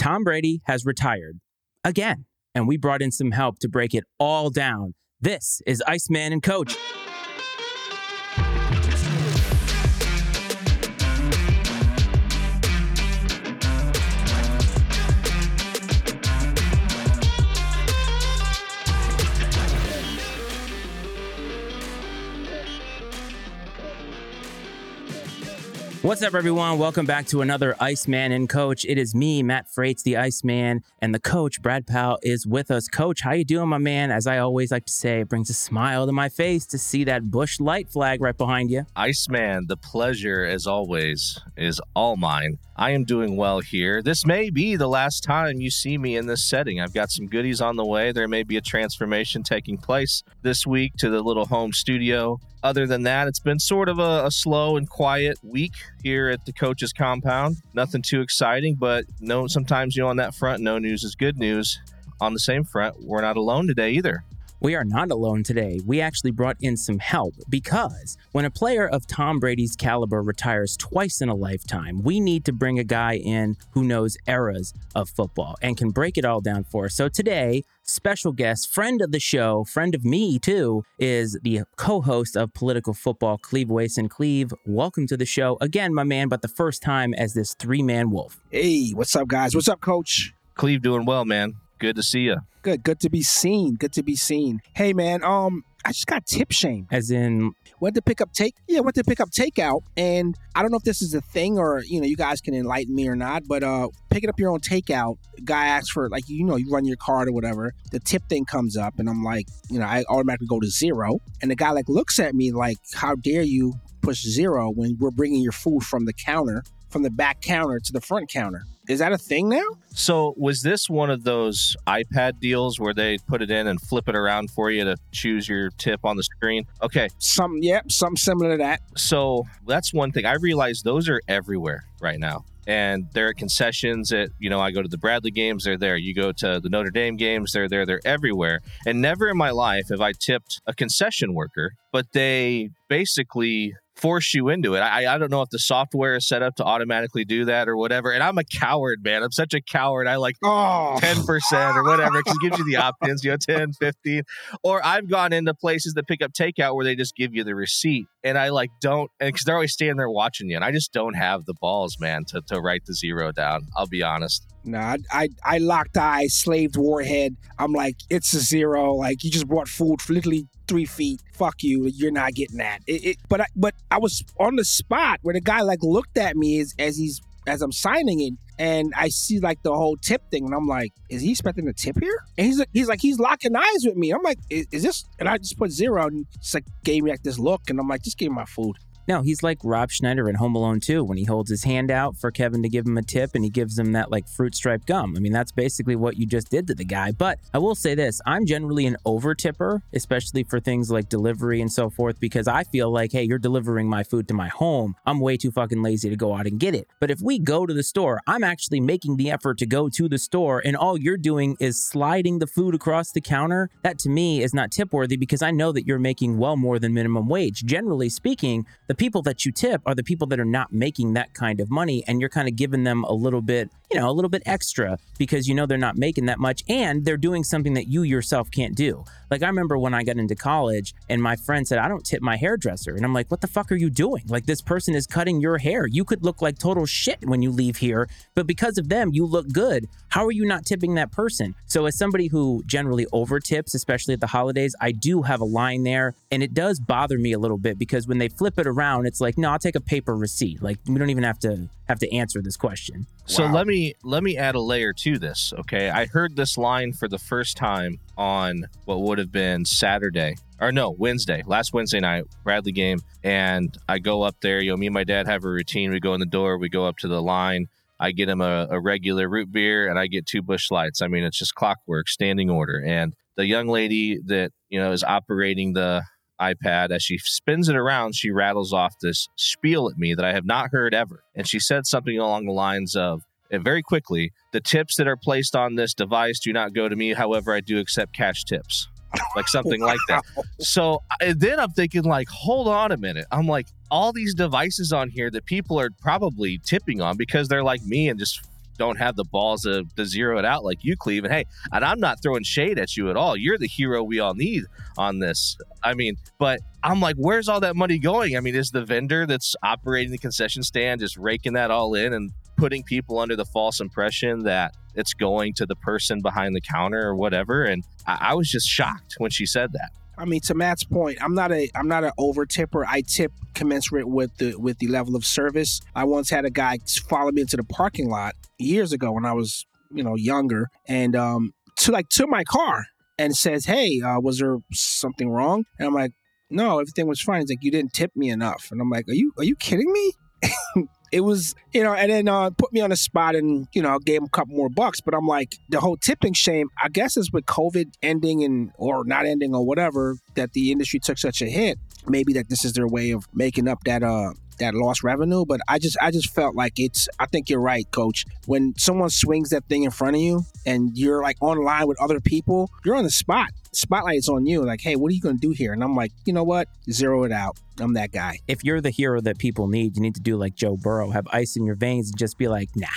Tom Brady has retired again, and we brought in some help to break it all down. This is Iceman and Coach. What's up, everyone? Welcome back to another Iceman and Coach. It is me, Matt Frates, the Iceman, and the coach, Brad Powell, is with us. Coach, how you doing, my man? As I always like to say, it brings a smile to my face to see that Busch Light flag right behind you. Iceman, the pleasure, as always, is all mine. I am doing well here. This may be the last time you see me in this setting. I've got some goodies on the way. There may be a transformation taking place this week to the little home studio. Other than that, it's been sort of a, a slow and quiet week here at the coach's compound. Nothing too exciting, but no, sometimes you know on that front, no news is good news. On the same front, we're not alone today either. We are not alone today. We actually brought in some help because when a player of Tom Brady's caliber retires twice in a lifetime, we need to bring a guy in who knows eras of football and can break it all down for us. So today, special guest, friend of the show, friend of me too, is the co-host of Political Football, Cleve Wason. Cleve, welcome to the show again, my man, but the first time as this three-man wolf. Hey, what's up, guys? What's up, Coach? Cleve doing well, man. Good to see you. Good, good to be seen. Good to be seen. Hey, man. Um, I just got tip shame. As in, Went to pick up take. Yeah, went to pick up takeout, and I don't know if this is a thing or you know you guys can enlighten me or not. But uh, picking up your own takeout, guy asks for like you know you run your card or whatever. The tip thing comes up, and I'm like, you know, I automatically go to zero, and the guy like looks at me like, how dare you push zero when we're bringing your food from the counter, from the back counter to the front counter. Is that a thing now? So, was this one of those iPad deals where they put it in and flip it around for you to choose your tip on the screen? Okay, Some, yeah, some similar to that. so that's one thing. I realize those are everywhere right now. And they're at concessions at, you know, I go to the Bradley games, they're there. You go to the Notre Dame games, they're there. They're everywhere. And never in my life have I tipped a concession worker, but they basically force you into it. I, I don't know if the software is set up to automatically do that or whatever. And I'm a coward, man. I'm such a coward. I like Oh, 10% or whatever. It gives you the opt-ins, you know, 10, 15. Or I've gone into places that pick up takeout where they just give you the receipt. And I like don't and because they're always standing there watching you. And I just don't have the balls, man, to, to write the zero down. I'll be honest. No, I, I I locked eyes, slaved warhead. I'm like, it's a zero. Like you just brought food for literally three feet. Fuck you. You're not getting that. It, it, but I, but I was on the spot where the guy like looked at me as as he's as I'm signing it, and I see like the whole tip thing, and I'm like, is he expecting a tip here? And he's like, he's like, he's locking eyes with me. I'm like, is, is this? And I just put zero, and just like gave me like this look, and I'm like, just give me my food. No, he's like Rob Schneider in Home Alone 2 when he holds his hand out for Kevin to give him a tip and he gives him that like fruit stripe gum. I mean, that's basically what you just did to the guy. But I will say this I'm generally an over tipper, especially for things like delivery and so forth, because I feel like, hey, you're delivering my food to my home. I'm way too fucking lazy to go out and get it. But if we go to the store, I'm actually making the effort to go to the store and all you're doing is sliding the food across the counter. That to me is not tip worthy because I know that you're making well more than minimum wage. Generally speaking, the people that you tip are the people that are not making that kind of money and you're kind of giving them a little bit, you know, a little bit extra because you know they're not making that much and they're doing something that you yourself can't do. Like I remember when I got into college and my friend said, I don't tip my hairdresser. And I'm like, what the fuck are you doing? Like this person is cutting your hair. You could look like total shit when you leave here, but because of them, you look good. How are you not tipping that person? So as somebody who generally over tips, especially at the holidays, I do have a line there and it does bother me a little bit because when they flip it around, it's like, no, I'll take a paper receipt. Like we don't even have to have to answer this question. So Wow. let me let me add a layer to this. Okay, I heard this line for the first time on what would have been Saturday or no Wednesday, last Wednesday night, Bradley game, and I go up there. You know, me and my dad have a routine. We go in the door, we go up to the line. I get him a, a regular root beer, and I get two Busch Lights. I mean, it's just clockwork, standing order. And the young lady that you know is operating the iPad, as she spins it around, she rattles off this spiel at me that I have not heard ever. And she said something along the lines of, and very quickly, the tips that are placed on this device do not go to me. However, I do accept cash tips. Like something like that. So then I'm thinking, like, hold on a minute. I'm like, all these devices on here that people are probably tipping on because they're like me and just don't have the balls to, to zero it out like you, Cleve. And hey, and I'm not throwing shade at you at all. You're the hero we all need on this. I mean, but I'm like, where's all that money going? I mean, is the vendor that's operating the concession stand just raking that all in and putting people under the false impression that it's going to the person behind the counter or whatever? And I, I was just shocked when she said that. I mean, to Matt's point, I'm not a I'm not an over tipper. I tip commensurate with the with the level of service. I once had a guy follow me into the parking lot years ago when I was you know younger, and um to like to my car and says, "Hey, uh, was there something wrong?" And I'm like, "No, everything was fine." He's like, "You didn't tip me enough," and I'm like, "Are you are you kidding me?" it was, you know, and then uh, put me on the spot and, you know, gave him a couple more bucks. But I'm like, the whole tipping shame, I guess is with COVID ending and or not ending or whatever, that the industry took such a hit. Maybe that this is their way of making up that uh that lost revenue. But I just I just felt like it's I think you're right, coach. When someone swings that thing in front of you and you're like online with other people, you're on the spot. Spotlight is on you. Like, hey, what are you gonna do here? And I'm like, you know what? Zero it out. I'm that guy. If you're the hero that people need, you need to do like Joe Burrow, have ice in your veins and just be like, nah.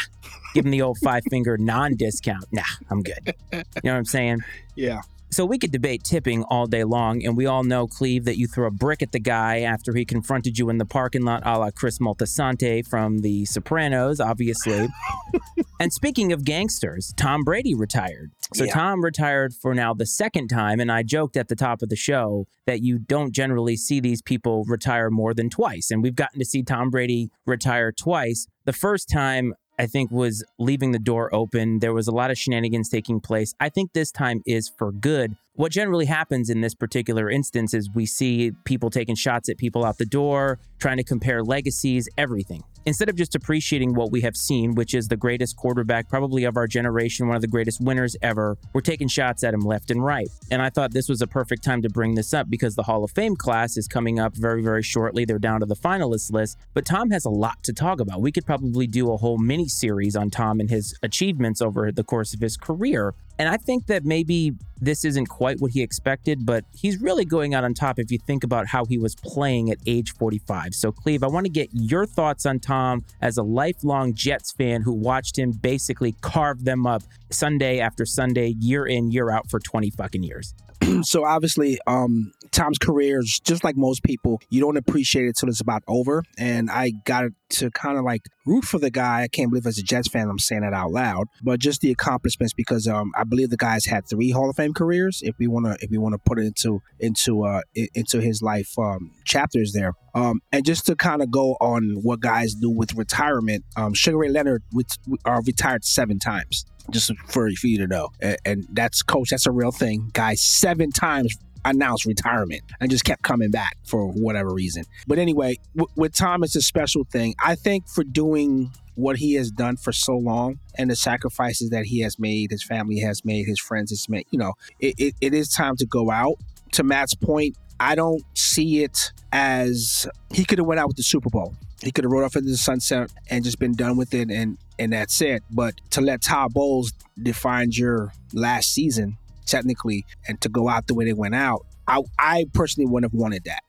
Give him the old five finger non discount. Nah, I'm good. You know what I'm saying? Yeah. So we could debate tipping all day long, and we all know, Cleve, that you threw a brick at the guy after he confronted you in the parking lot, a la Chris Moltisanti from The Sopranos, obviously. and speaking of gangsters, Tom Brady retired. So Yeah. Tom retired for now the second time, and I joked at the top of the show that you don't generally see these people retire more than twice, and we've gotten to see Tom Brady retire twice. The first time I think was leaving the door open. There was a lot of shenanigans taking place. I think this time is for good. What generally happens in this particular instance is we see people taking shots at people out the door, trying to compare legacies, everything. Instead of just appreciating what we have seen, which is the greatest quarterback probably of our generation, one of the greatest winners ever, we're taking shots at him left and right. And I thought this was a perfect time to bring this up because the Hall of Fame class is coming up very, very shortly. They're down to the finalist list. But Tom has a lot to talk about. We could probably do a whole mini series on Tom and his achievements over the course of his career. And I think that maybe this isn't quite what he expected, but he's really going out on top if you think about how he was playing at age 45. So, Cleve, I want to get your thoughts on Tom as a lifelong Jets fan who watched him basically carve them up Sunday after Sunday, year in, year out for 20 fucking years. so obviously, um, Tom's career is just like most people. You don't appreciate it till it's about over. And I got to kind of like root for the guy. I can't believe as a Jets fan I'm saying that out loud, but just the accomplishments because um, I believe the guy's had three Hall of Fame careers. If we want to, if we want to put it into into uh into his life um, chapters there. Um, and just to kind of go on what guys do with retirement, um, Sugar Ray Leonard with, uh, retired seven times just for, for you to know. And, and that's coach, that's a real thing. Guy seven times announced retirement and just kept coming back for whatever reason. But anyway, w- with Tom, it's a special thing. I think for doing what he has done for so long and the sacrifices that he has made, his family has made, his friends has made, you know, it, it, it is time to go out. To Matt's point, I don't see it as he could have went out with the Super Bowl. He could have rode off into the sunset and just been done with it and and that's it. But to let Todd Bowles define your last season, technically, and to go out the way they went out, I I personally wouldn't have wanted that.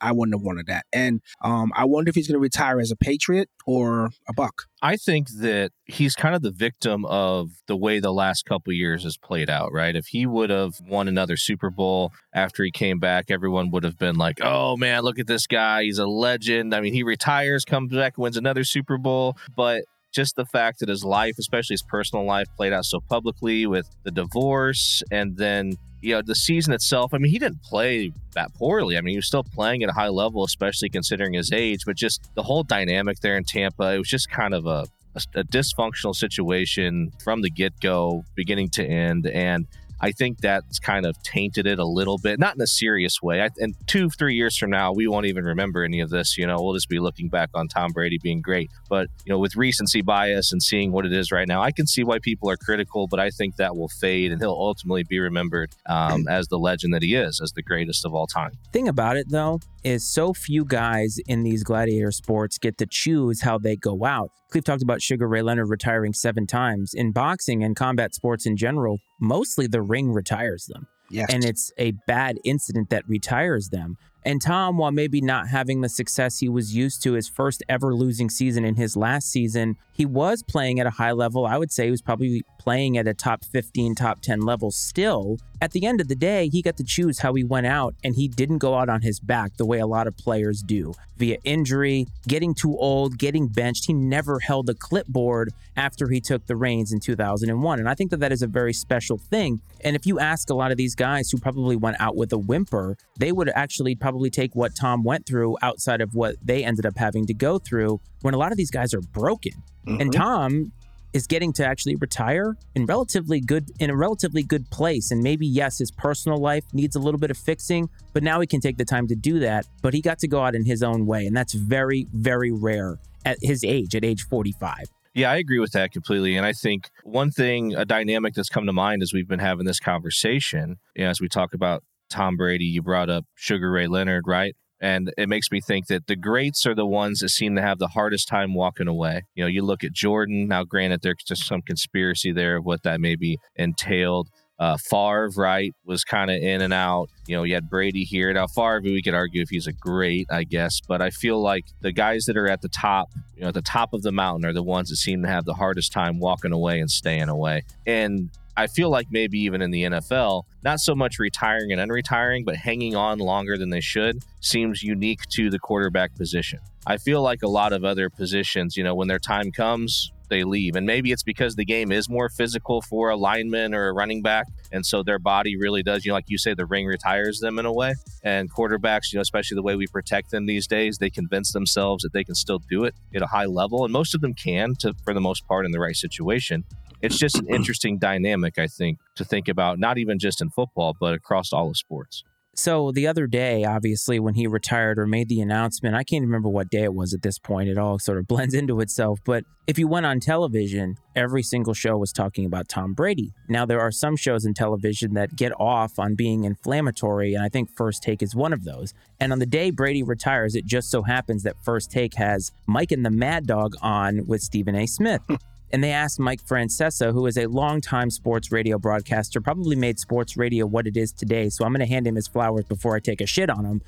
I wouldn't have wanted that. And um, I wonder if he's going to retire as a Patriot or a Buck. I think that he's kind of the victim of the way the last couple years has played out, right? If he would have won another Super Bowl after he came back, everyone would have been like, "Oh man, look at this guy. He's a legend." I mean, he retires, comes back, wins another Super Bowl, but just the fact that his life, especially his personal life, played out so publicly with the divorce and then you know the season itself. I mean he didn't play that poorly. I mean he was still playing at a high level especially considering his age but just the whole dynamic there in tampa it was just kind of a, a, a dysfunctional situation from the get-go beginning to end. And I think that's kind of tainted it a little bit, not in a serious way. I, and two, three years from now, we won't even remember any of this. You know, we'll just be looking back on Tom Brady being great. But, you know, with recency bias and seeing what it is right now, I can see why people are critical, but I think that will fade and he'll ultimately be remembered um, as the legend that he is, as the greatest of all time. Thing about it though is so few guys in these gladiator sports get to choose how they go out. Cleve talked about Sugar Ray Leonard retiring seven times. In boxing and combat sports in general, mostly the ring retires them. Yes. and it's a bad incident that retires them. And Tom, while maybe not having the success he was used to his first ever losing season in his last season, he was playing at a high level. I would say he was probably playing at a top 15, top 10 level still. At the end of the day, he got to choose how he went out, and he didn't go out on his back the way a lot of players do via injury, getting too old, getting benched. He never held a clipboard after he took the reins in 2001. And I think that that is a very special thing. And if you ask a lot of these guys who probably went out with a whimper, they would actually probably take what Tom went through outside of what they ended up having to go through when a lot of these guys are broken. Mm-hmm. And Tom is getting to actually retire in relatively good in a relatively good place and maybe yes his personal life needs a little bit of fixing but now he can take the time to do that but he got to go out in his own way and that's very very rare at his age at age 45 yeah, I agree with that completely. And I think one thing, a dynamic that's come to mind as we've been having this conversation, you know, as we talk about Tom Brady, you brought up Sugar Ray Leonard, right? And it makes me think that the greats are the ones that seem to have the hardest time walking away. You know, you look at Jordan. Now, granted, there's just some conspiracy there of what that maybe entailed. Uh, Favre, right, was kind of in and out. You know, you had Brady here. Now, Favre, we could argue if he's a great, I guess, but I feel like the guys that are at the top, you know, at the top of the mountain are the ones that seem to have the hardest time walking away and staying away. And I feel like maybe even in the NFL, not so much retiring and unretiring, but hanging on longer than they should seems unique to the quarterback position. I feel like a lot of other positions, you know, when their time comes, they leave. And maybe it's because the game is more physical for a lineman or a running back. And so their body really does, you know, like you say, the ring retires them in a way. And quarterbacks, you know, especially the way we protect them these days, they convince themselves that they can still do it at a high level. And most of them can to for the most part in the right situation it's just an interesting dynamic, I think, to think about, not even just in football, but across all of sports. So the other day, obviously, when he retired or made the announcement, I can't remember what day it was at this point. It all sort of blends into itself. But if you went on television, every single show was talking about Tom Brady. Now, there are some shows in television that get off on being inflammatory, and I think First Take is one of those. And on the day Brady retires, it just so happens that First Take has Mike and the Mad Dog on with Stephen A. Smith. and they asked Mike Francesa, who is a longtime sports radio broadcaster, probably made sports radio what it is today. So I'm going to hand him his flowers before I take a shit on him.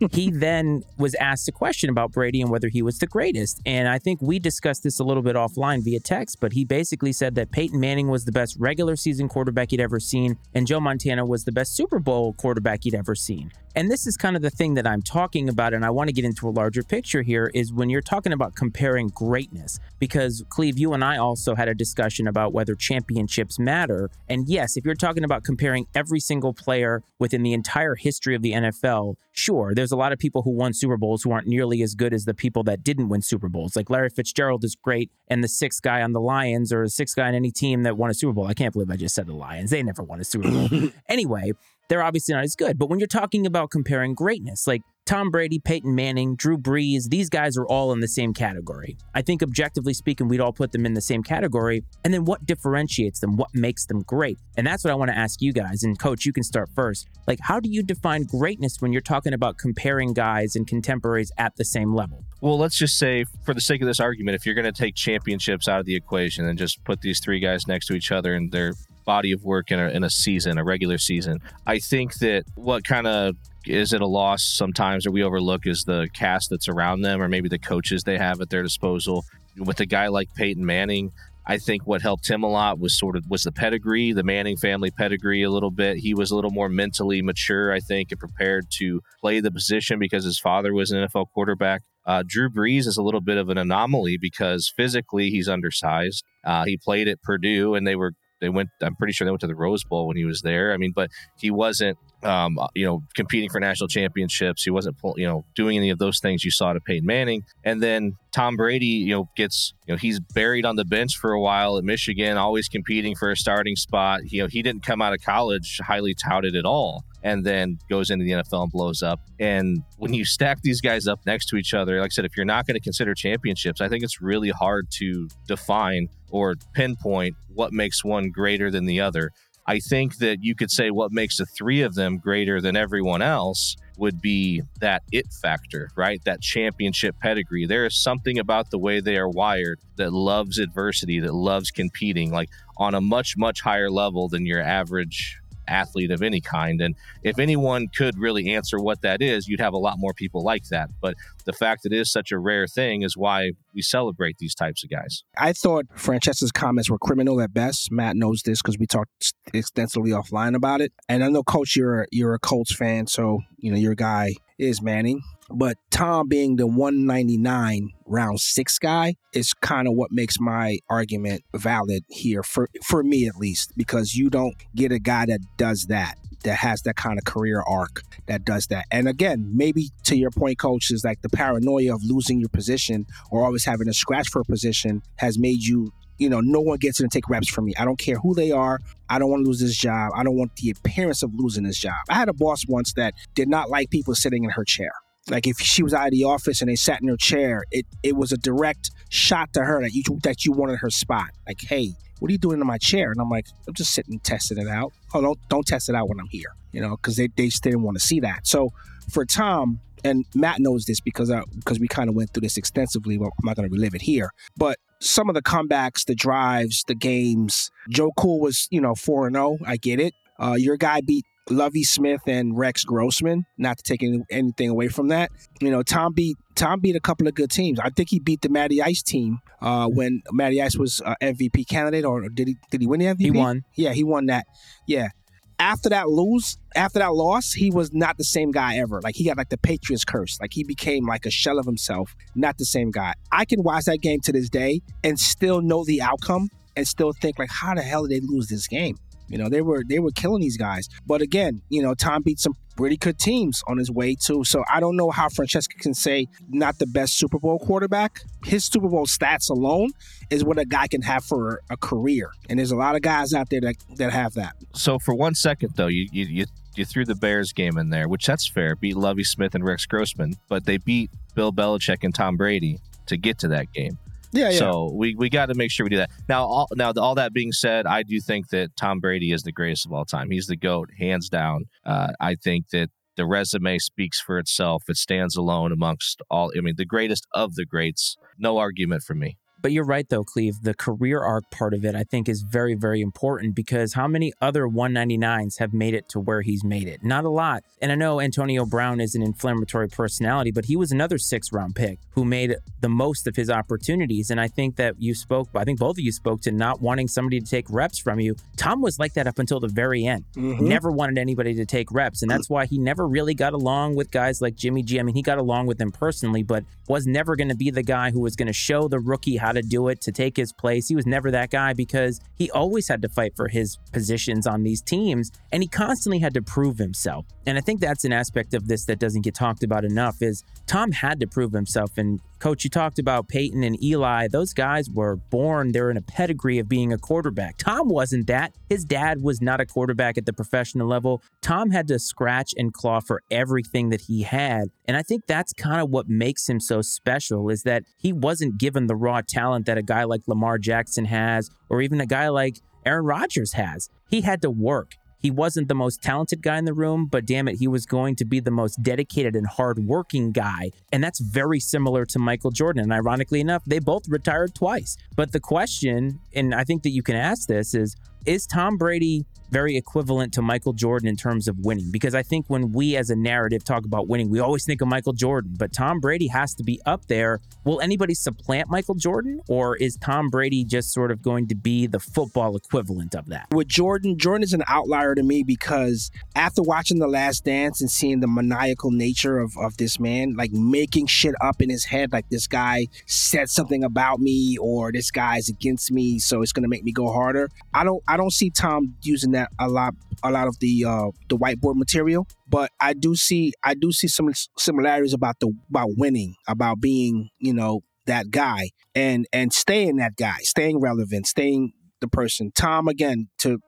he then was asked a question about Brady and whether he was the greatest. And I think we discussed this a little bit offline via text, but he basically said that Peyton Manning was the best regular season quarterback he'd ever seen, and Joe Montana was the best Super Bowl quarterback he'd ever seen. And this is kind of the thing that I'm talking about, and I want to get into a larger picture here is when you're talking about comparing greatness, because Cleve, you and I also had a discussion about whether championships matter. And yes, if you're talking about comparing every single player within the entire history of the NFL, sure, there's a lot of people who won Super Bowls who aren't nearly as good as the people that didn't win Super Bowls. Like Larry Fitzgerald is great, and the sixth guy on the Lions or the sixth guy on any team that won a Super Bowl. I can't believe I just said the Lions. They never won a Super Bowl. anyway, they're obviously not as good. But when you're talking about comparing greatness, like Tom Brady, Peyton Manning, Drew Brees, these guys are all in the same category. I think objectively speaking, we'd all put them in the same category. And then what differentiates them? What makes them great? And that's what I want to ask you guys. And coach, you can start first. Like, how do you define greatness when you're talking about comparing guys and contemporaries at the same level? Well, let's just say, for the sake of this argument, if you're going to take championships out of the equation and just put these three guys next to each other and they're body of work in a, in a season, a regular season. I think that what kind of is it a loss sometimes or we overlook is the cast that's around them or maybe the coaches they have at their disposal. With a guy like Peyton Manning, I think what helped him a lot was sort of was the pedigree, the Manning family pedigree a little bit. He was a little more mentally mature, I think, and prepared to play the position because his father was an NFL quarterback. Uh, Drew Brees is a little bit of an anomaly because physically he's undersized. Uh, he played at Purdue, and they were they went. I'm pretty sure they went to the Rose Bowl when he was there. I mean, but he wasn't, um, you know, competing for national championships. He wasn't, you know, doing any of those things you saw to Peyton Manning. And then Tom Brady, you know, gets, you know, he's buried on the bench for a while at Michigan, always competing for a starting spot. You know, he didn't come out of college highly touted at all and then goes into the NFL and blows up. And when you stack these guys up next to each other, like I said, if you're not going to consider championships, I think it's really hard to define or pinpoint what makes one greater than the other. I think that you could say what makes the three of them greater than everyone else would be that it factor, right? That championship pedigree. There is something about the way they are wired that loves adversity, that loves competing, like on a much, much higher level than your average athlete of any kind. And if anyone could really answer what that is, you'd have a lot more people like that. But the fact it is such a rare thing is why we celebrate these types of guys. I thought Francesa's comments were criminal at best. Matt knows this because we talked extensively offline about it. And I know, Coach, you're a, you're a Colts fan, so you know your guy is Manning. But Tom being the 199 round six guy is kind of what makes my argument valid here for for me at least, because you don't get a guy that does that, that has that kind of career arc that does that. And again, maybe to your point, coach, is like the paranoia of losing your position or always having a scratch for a position has made you you know, no one gets in to take reps from me. I don't care who they are. I don't want to lose this job. I don't want the appearance of losing this job. I had a boss once that did not like people sitting in her chair. Like if she was out of the office and they sat in her chair, it it was a direct shot to her that you that you wanted her spot. Like, hey, what are you doing in my chair? And I'm like, I'm just sitting testing it out. Oh, don't don't test it out when I'm here, you know, because they they didn't want to see that. So for Tom and Matt knows this because I, because we kind of went through this extensively. Well, I'm not going to relive it here, but some of the comebacks, the drives, the games. Joe Cool was you know four and zero. I get it. Uh, your guy beat Lovie Smith and Rex Grossman. Not to take any, anything away from that, you know, Tom beat Tom beat a couple of good teams. I think he beat the Matty Ice team uh, when Matty Ice was uh, MVP candidate, or did he did he win the MVP? He won. Yeah, he won that. Yeah. After that lose, after that loss, he was not the same guy ever. Like he got like the Patriots curse. Like he became like a shell of himself. Not the same guy. I can watch that game to this day and still know the outcome and still think like, how the hell did they lose this game? You know, they were they were killing these guys. But again, you know, Tom beat some pretty good teams on his way too. So I don't know how Francesa can say not the best Super Bowl quarterback. His Super Bowl stats alone is what a guy can have for a career. And there's a lot of guys out there that that have that. So for one second though, you you, you you threw the Bears game in there, which that's fair. Beat Lovie Smith and Rex Grossman, but they beat Bill Belichick and Tom Brady to get to that game. Yeah, yeah. So we, we got to make sure we do that. Now, all, now all that being said, I do think that Tom Brady is the greatest of all time. He's the goat, hands down. Uh, I think that the resume speaks for itself. It stands alone amongst all. I mean, the greatest of the greats. No argument for me. But you're right, though, Cleve. The career arc part of it, I think, is very, very important because how many other 199s have made it to where he's made it? Not a lot. And I know Antonio Brown is an inflammatory personality, but he was another six round pick who made the most of his opportunities. And I think that you spoke, I think both of you spoke to not wanting somebody to take reps from you. Tom was like that up until the very end. Mm-hmm. Never wanted anybody to take reps. And that's why he never really got along with guys like Jimmy G. I mean, he got along with them personally, but was never going to be the guy who was going to show the rookie how to do it to take his place. He was never that guy because he always had to fight for his positions on these teams and he constantly had to prove himself. And I think that's an aspect of this that doesn't get talked about enough is Tom had to prove himself and Coach, you talked about Peyton and Eli. Those guys were born, they're in a pedigree of being a quarterback. Tom wasn't that. His dad was not a quarterback at the professional level. Tom had to scratch and claw for everything that he had. And I think that's kind of what makes him so special is that he wasn't given the raw talent that a guy like Lamar Jackson has, or even a guy like Aaron Rodgers has. He had to work. He wasn't the most talented guy in the room, but damn it, he was going to be the most dedicated and hardworking guy. And that's very similar to Michael Jordan. And ironically enough, they both retired twice. But the question, and I think that you can ask this, is is Tom Brady very equivalent to Michael Jordan in terms of winning? Because I think when we as a narrative talk about winning, we always think of Michael Jordan, but Tom Brady has to be up there. Will anybody supplant Michael Jordan, or is Tom Brady just sort of going to be the football equivalent of that? With Jordan, Jordan is an outlier to me because after watching The Last Dance and seeing the maniacal nature of, of this man, like making shit up in his head, like this guy said something about me or this guy's against me, so it's gonna make me go harder. I don't I don't see Tom using that a lot a lot of the uh, the whiteboard material, but I do see I do see some similarities about the about winning, about being you know that guy and and staying that guy, staying relevant, staying the person. Tom again to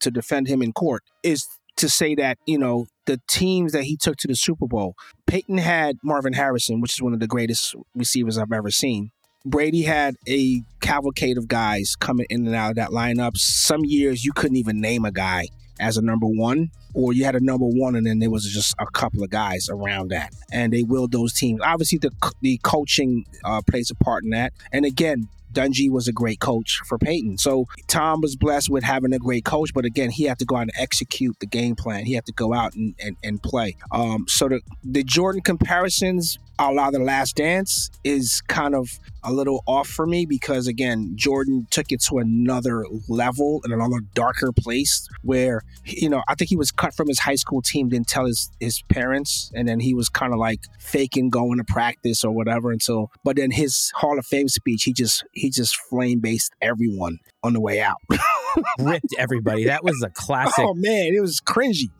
to defend him in court is to say that you know the teams that he took to the Super Bowl. Peyton had Marvin Harrison, which is one of the greatest receivers I've ever seen. Brady had a cavalcade of guys coming in and out of that lineup. Some years you couldn't even name a guy as a number one, or you had a number one and then there was just a couple of guys around that, and they willed those teams. Obviously, the the coaching uh, plays a part in that, and again. Dungy was a great coach for Peyton. So Tom was blessed with having a great coach, but again, he had to go out and execute the game plan. He had to go out and, and, and play. Um, so the, the Jordan comparisons a la The Last Dance is kind of a little off for me because again, Jordan took it to another level and another darker place where you know I think he was cut from his high school team, didn't tell his his parents, and then he was kind of like faking going to practice or whatever until. But then his Hall of Fame speech, he just he just flame based everyone on the way out. Ripped everybody. That was a classic. Oh man, it was cringy.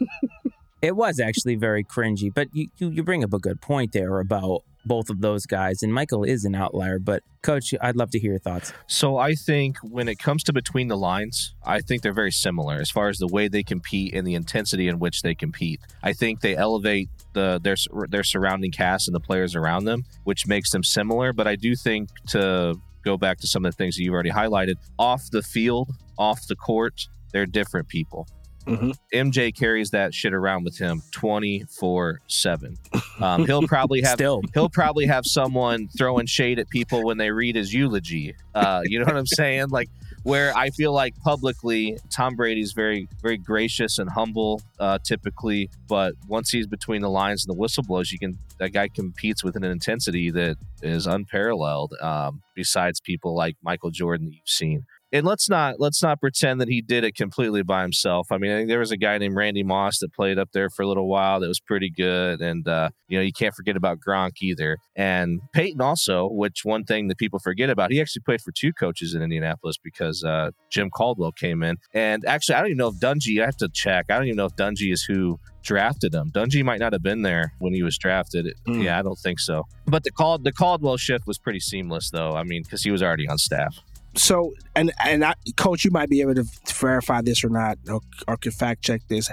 It was actually very cringy, but you, you, you bring up a good point there about both of those guys. And Michael is an outlier, but coach, I'd love to hear your thoughts. So I think when it comes to between the lines, I think they're very similar as far as the way they compete and the intensity in which they compete. I think they elevate the their their surrounding cast and the players around them, which makes them similar. But I do think to go back to some of the things that you've already highlighted, off the field, off the court, they're different people. Mm-hmm. MJ carries that shit around with him 24 7. Um, he'll probably have Still. he'll probably have someone throwing shade at people when they read his eulogy. Uh, you know what I'm saying? Like where I feel like publicly Tom Brady's very very gracious and humble uh, typically, but once he's between the lines and the whistle blows, you can that guy competes with an intensity that is unparalleled. Um, besides people like Michael Jordan that you've seen and let's not let's not pretend that he did it completely by himself. I mean, I think there was a guy named Randy Moss that played up there for a little while that was pretty good, and uh, you know you can't forget about Gronk either. And Peyton also, which one thing that people forget about, he actually played for two coaches in Indianapolis because uh, Jim Caldwell came in. And actually, I don't even know if Dungy. I have to check. I don't even know if Dungy is who drafted him. Dungy might not have been there when he was drafted. Mm. Yeah, I don't think so. But the called the Caldwell shift was pretty seamless, though. I mean, because he was already on staff so and and I, coach you might be able to verify this or not or, or could fact check this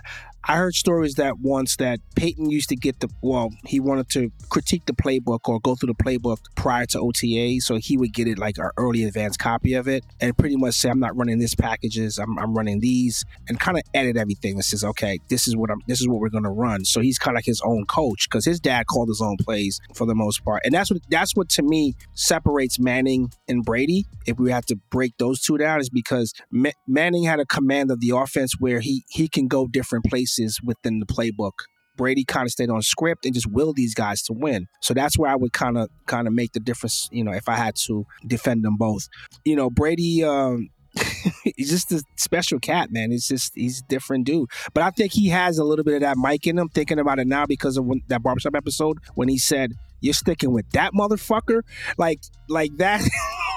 I heard stories that once that Peyton used to get the well, he wanted to critique the playbook or go through the playbook prior to OTA, so he would get it like an early advanced copy of it and pretty much say, I'm not running this packages, I'm, I'm running these, and kind of edit everything that says, okay, this is what I'm this is what we're gonna run. So he's kind of like his own coach because his dad called his own plays for the most part, and that's what that's what to me separates Manning and Brady. If we have to break those two down, is because Ma- Manning had a command of the offense where he he can go different places within the playbook. Brady kind of stayed on script and just willed these guys to win. So that's where I would kind of kind of make the difference, you know, if I had to defend them both. You know, Brady um he's just a special cat, man. He's just he's a different dude. But I think he has a little bit of that mic in him. Thinking about it now because of when, that barbershop episode when he said, "You're sticking with that motherfucker," like like that.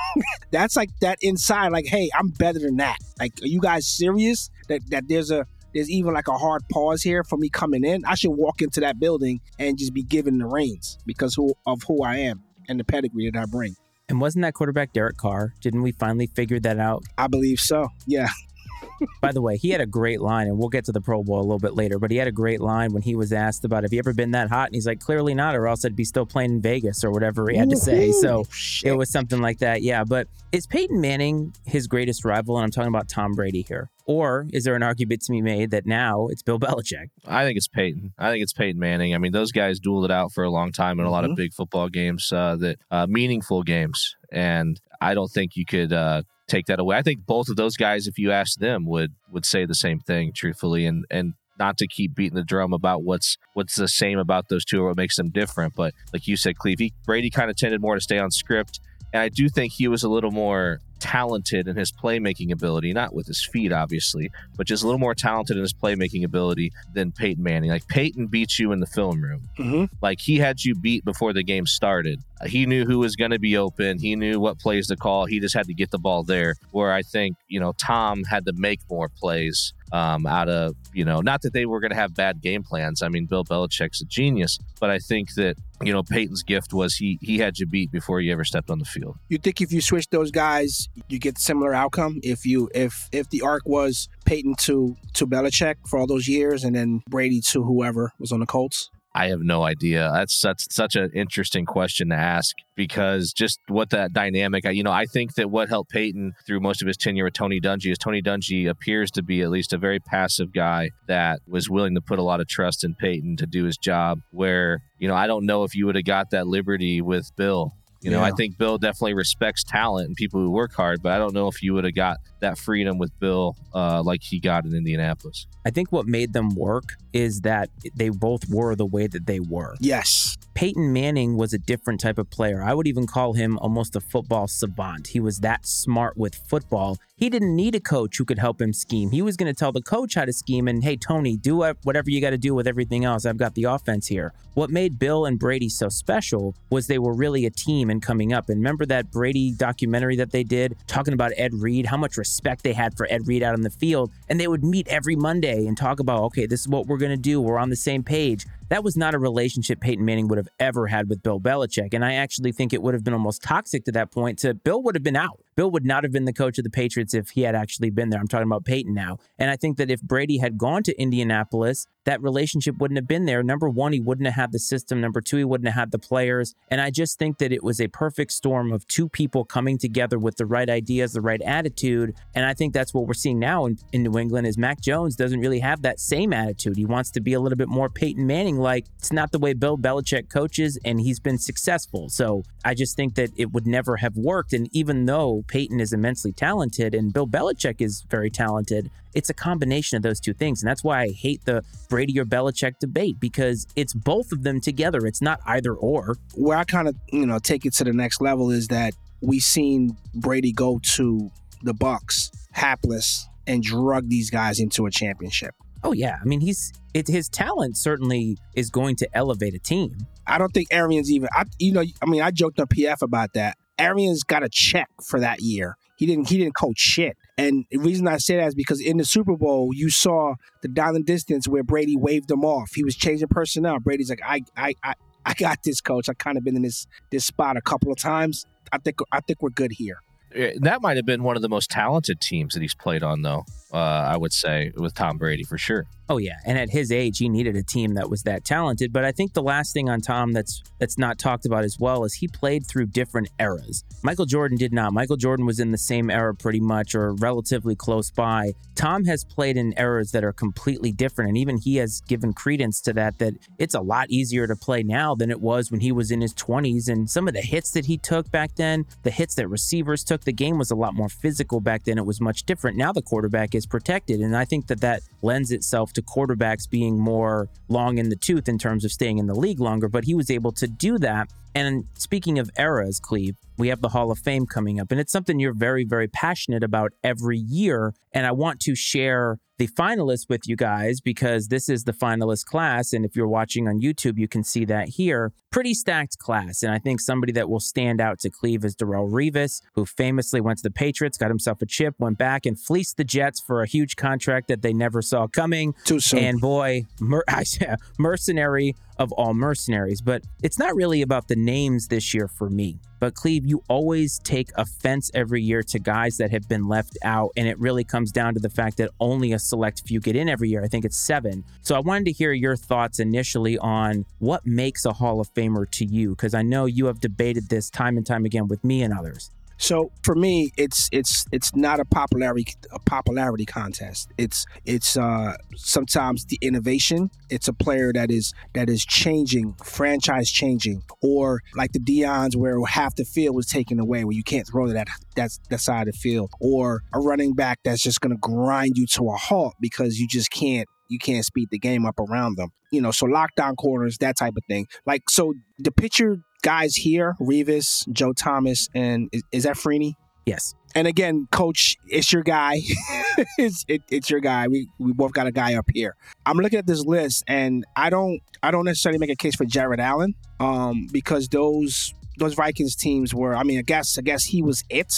that's like that inside. Like, hey, I'm better than that. Like, are you guys serious? That that there's a there's even like a hard pause here for me coming in. I should walk into that building and just be given the reins because who, of who I am and the pedigree that I bring. And wasn't that quarterback Derek Carr? Didn't we finally figure that out? I believe so. Yeah. By the way, he had a great line, and we'll get to the Pro Bowl a little bit later, but he had a great line when he was asked about, have you ever been that hot? And he's like, clearly not, or else I'd be still playing in Vegas or whatever he had to say. So Shit. it was something like that. Yeah. But is Peyton Manning his greatest rival? And I'm talking about Tom Brady here. Or is there an argument to be made that now it's Bill Belichick? I think it's Peyton. I think it's Peyton Manning. I mean, those guys dueled it out for a long time in a lot of Mhm. big football games, uh, that uh, meaningful games, and I don't think you could uh, take that away. I think both of those guys, if you asked them, would would say the same thing, truthfully, and and not to keep beating the drum about what's what's the same about those two or what makes them different. But like you said, Cleve, he, Brady kind of tended more to stay on script, and I do think he was a little more talented in his playmaking ability, not with his feet, obviously, but just a little more talented in his playmaking ability than Peyton Manning. Like Peyton beats you in the film room. Mhm. Like he had you beat before the game started. He knew who was going to be open. He knew what plays to call. He just had to get the ball there. Where I think, you know, Tom had to make more plays um, out of, you know, not that they were going to have bad game plans. I mean, Bill Belichick's a genius, but I think that, you know, Peyton's gift was he he had you beat before you ever stepped on the field. You think if you switch those guys, you get similar outcome? If you if if the arc was Peyton to to Belichick for all those years, and then Brady to whoever was on the Colts. I have no idea. That's that's such an interesting question to ask because just what that dynamic. You know, I think that what helped Peyton through most of his tenure with Tony Dungy is Tony Dungy appears to be at least a very passive guy that was willing to put a lot of trust in Peyton to do his job. Where you know, I don't know if you would have got that liberty with Bill you know, yeah. I think Bill definitely respects talent and people who work hard, but I don't know if you would have got that freedom with Bill uh, like he got in Indianapolis. I think what made them work is that they both were the way that they were. Yes. Peyton Manning was a different type of player. I would even call him almost a football savant. He was that smart with football. He didn't need a coach who could help him scheme. He was going to tell the coach how to scheme and, hey, Tony, do whatever you got to do with everything else. I've got the offense here. What made Bill and Brady so special was they were really a team and coming up. And remember that Brady documentary that they did talking about Ed Reed, how much respect they had for Ed Reed out on the field. And they would meet every Monday and talk about, okay, this is what we're going to do. We're on the same page. That was not a relationship Peyton Manning would have ever had with Bill Belichick. And I actually think it would have been almost toxic to that point. To Bill would have been out. Bill would not have been the coach of the Patriots if he had actually been there. I'm talking about Peyton now. And I think that if Brady had gone to Indianapolis, that relationship wouldn't have been there. Number one, he wouldn't have had the system. Number two, he wouldn't have had the players. And I just think that it was a perfect storm of two people coming together with the right ideas, the right attitude. And I think that's what we're seeing now in, in New England is Mac Jones doesn't really have that same attitude. He wants to be a little bit more Peyton Manning like. It's not the way Bill Belichick coaches, and he's been successful. So I just think that it would never have worked. And even though Peyton is immensely talented and Bill Belichick is very talented, it's a combination of those two things. And that's why I hate the Brady or Belichick debate because it's both of them together. It's not either or. Where I kind of, you know, take it to the next level is that we've seen Brady go to the Bucks hapless and drug these guys into a championship. Oh yeah, I mean he's it, his talent certainly is going to elevate a team. I don't think Arians even. I, you know, I mean, I joked on PF about that. Arians got a check for that year. He didn't. He didn't coach shit. And the reason I say that is because in the Super Bowl, you saw the down and distance where Brady waved him off. He was changing personnel. Brady's like, I, I, I, I got this, coach. I kind of been in this this spot a couple of times. I think I think we're good here. That might have been one of the most talented teams that he's played on, though. Uh, I would say with Tom Brady for sure. Oh yeah, and at his age, he needed a team that was that talented. But I think the last thing on Tom that's that's not talked about as well is he played through different eras. Michael Jordan did not. Michael Jordan was in the same era pretty much, or relatively close by. Tom has played in eras that are completely different, and even he has given credence to that. That it's a lot easier to play now than it was when he was in his 20s. And some of the hits that he took back then, the hits that receivers took, the game was a lot more physical back then. It was much different. Now the quarterback is protected, and I think that that lends itself to to quarterbacks being more long in the tooth in terms of staying in the league longer, but he was able to do that. And speaking of eras, Cleve, we have the Hall of Fame coming up, and it's something you're very, very passionate about every year. And I want to share the finalists with you guys because this is the finalist class. And if you're watching on YouTube, you can see that here. Pretty stacked class. And I think somebody that will stand out to Cleve is Darrelle Revis, who famously went to the Patriots, got himself a chip, went back and fleeced the Jets for a huge contract that they never saw coming. Too soon. And boy, mer- mercenary of all mercenaries. But it's not really about the names this year for me. But Cleve, you always take offense every year to guys that have been left out. And it really comes down to the fact that only a select few get in every year. I think it's seven. So I wanted to hear your thoughts initially on what makes a Hall of Famer to you, because I know you have debated this time and time again with me and others. So for me, it's it's it's not a popularity a popularity contest. It's it's uh, sometimes the innovation. It's a player that is that is changing, franchise changing, or like the Deion's where half the field was taken away, where you can't throw to that that's that side of the field, or a running back that's just going to grind you to a halt because you just can't you can't speed the game up around them. You know, so lockdown corners, that type of thing. Like so, the pitcher guys here, Revis, Joe Thomas, and is, is that Freeney? Yes. And again, coach, it's your guy. it's it, it's your guy. We we both got a guy up here. I'm looking at this list, and I don't I don't necessarily make a case for Jared Allen, um, because those those Vikings teams were. I mean, I guess I guess he was it.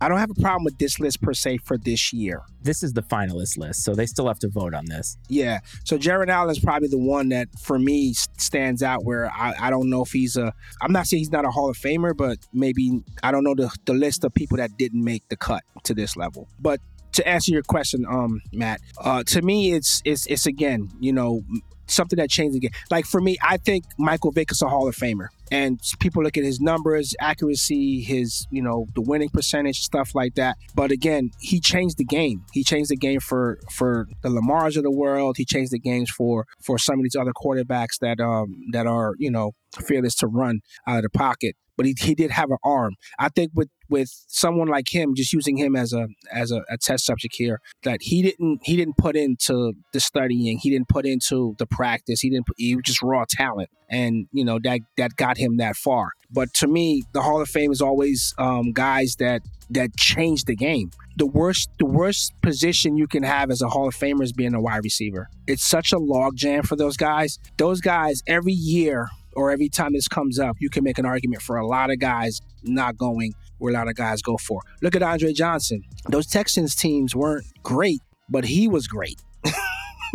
I don't have a problem with this list per se for this year. This is the finalist list, so they still have to vote on this. Yeah. So Jared Allen is probably the one that for me stands out where I, I don't know if he's a I'm not saying he's not a Hall of Famer, but maybe I don't know the, the list of people that didn't make the cut to this level. But to answer your question, um, Matt, uh, to me it's it's it's again, you know, something that changed again. Like for me, I think Michael Vick is a Hall of Famer. And people look at his numbers, accuracy, his, you know, the winning percentage, stuff like that. But again, he changed the game. He changed the game for for the Lamars of the world. He changed the games for for some of these other quarterbacks that um that are, you know, fearless to run out of the pocket but he, he did have an arm. I think with with someone like him, just using him as a as a, a, test subject here, that he didn't he didn't put into the studying, he didn't put into the practice, he didn't put, he was just raw talent, and you know that that got him that far. But to me, the Hall of Fame is always um, guys that that change the game. The worst the worst position you can have as a Hall of Famer is being a wide receiver. It's such a logjam for those guys. Those guys every year or every time this comes up, you can make an argument for a lot of guys not going where a lot of guys go for. Look at Andre Johnson. Those Texans teams weren't great, but he was great.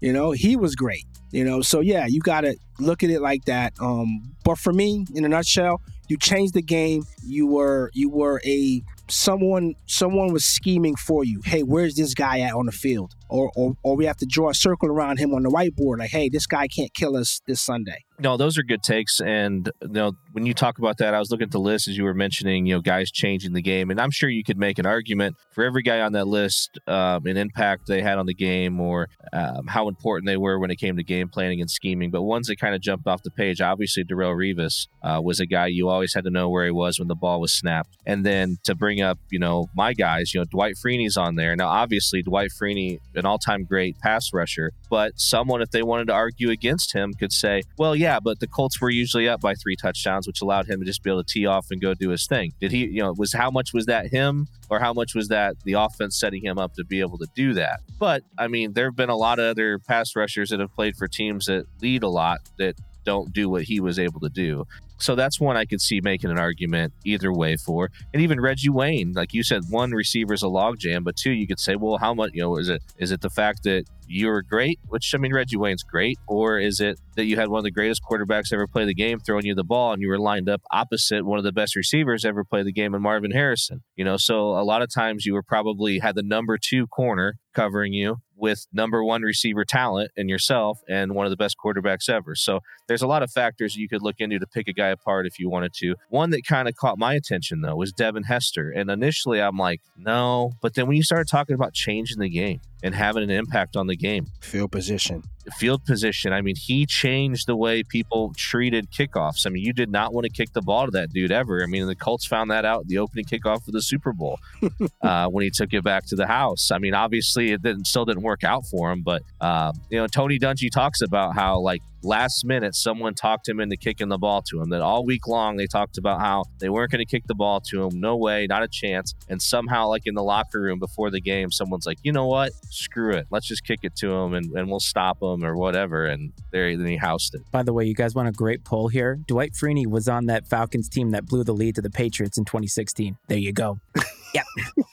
you know, he was great. You know, so yeah, you got to look at it like that. Um, but for me, in a nutshell, you changed the game. You were you were a someone someone was scheming for you. Hey, where's this guy at on the field? Or, or or we have to draw a circle around him on the whiteboard. Like, hey, this guy can't kill us this Sunday. No, those are good takes. And you know, when you talk about that, I was looking at the list as you were mentioning, you know, guys changing the game, and I'm sure you could make an argument for every guy on that list, um, an impact they had on the game, or um, how important they were when it came to game planning and scheming. But ones that kind of jumped off the page, obviously, Darrelle Revis uh, was a guy you always had to know where he was when the ball was snapped, and then to bring up, you know, my guys, you know, Dwight Freeney's on there. Now, obviously, Dwight Freeney, an all-time great pass rusher, but someone, if they wanted to argue against him, could say, well, yeah, but the Colts were usually up by three touchdowns, which allowed him to just be able to tee off and go do his thing. Did he, you know, was how much was that him or how much was that the offense setting him up to be able to do that? But I mean, there have been a lot of other pass rushers that have played for teams that lead a lot that don't do what he was able to do. So that's one I could see making an argument either way for. And even Reggie Wayne, like you said, one receiver is a logjam, but two, you could say, well, how much, you know, is it is it the fact that you were great, which I mean Reggie Wayne's great, or is it that you had one of the greatest quarterbacks ever play the game throwing you the ball and you were lined up opposite one of the best receivers ever play the game in Marvin Harrison? You know, so a lot of times you were probably had the number two corner covering you with number one receiver talent and yourself and one of the best quarterbacks ever. So there's a lot of factors you could look into to pick a guy apart if you wanted to. One that kind of caught my attention though was Devin Hester. And initially I'm like, no. But then when you started talking about changing the game and having an impact on the game, field position, field position. I mean, he changed the way people treated kickoffs. I mean, you did not want to kick the ball to that dude ever. I mean, the Colts found that out the opening kickoff of the Super Bowl uh, when he took it back to the house. I mean, obviously, it didn't still didn't work out for him, but uh, you know, Tony Dungy talks about how like last minute someone talked him into kicking the ball to him. That all week long they talked about how they weren't going to kick the ball to him. No way, not a chance. And somehow, like in the locker room before the game, someone's like, you know what? Screw it. Let's just kick it to him and, and we'll stop him or whatever. And there then he housed it. By the way, you guys want a great poll here? Dwight Freeney was on that Falcons team that blew the lead to the Patriots in 2016. There you go. yeah.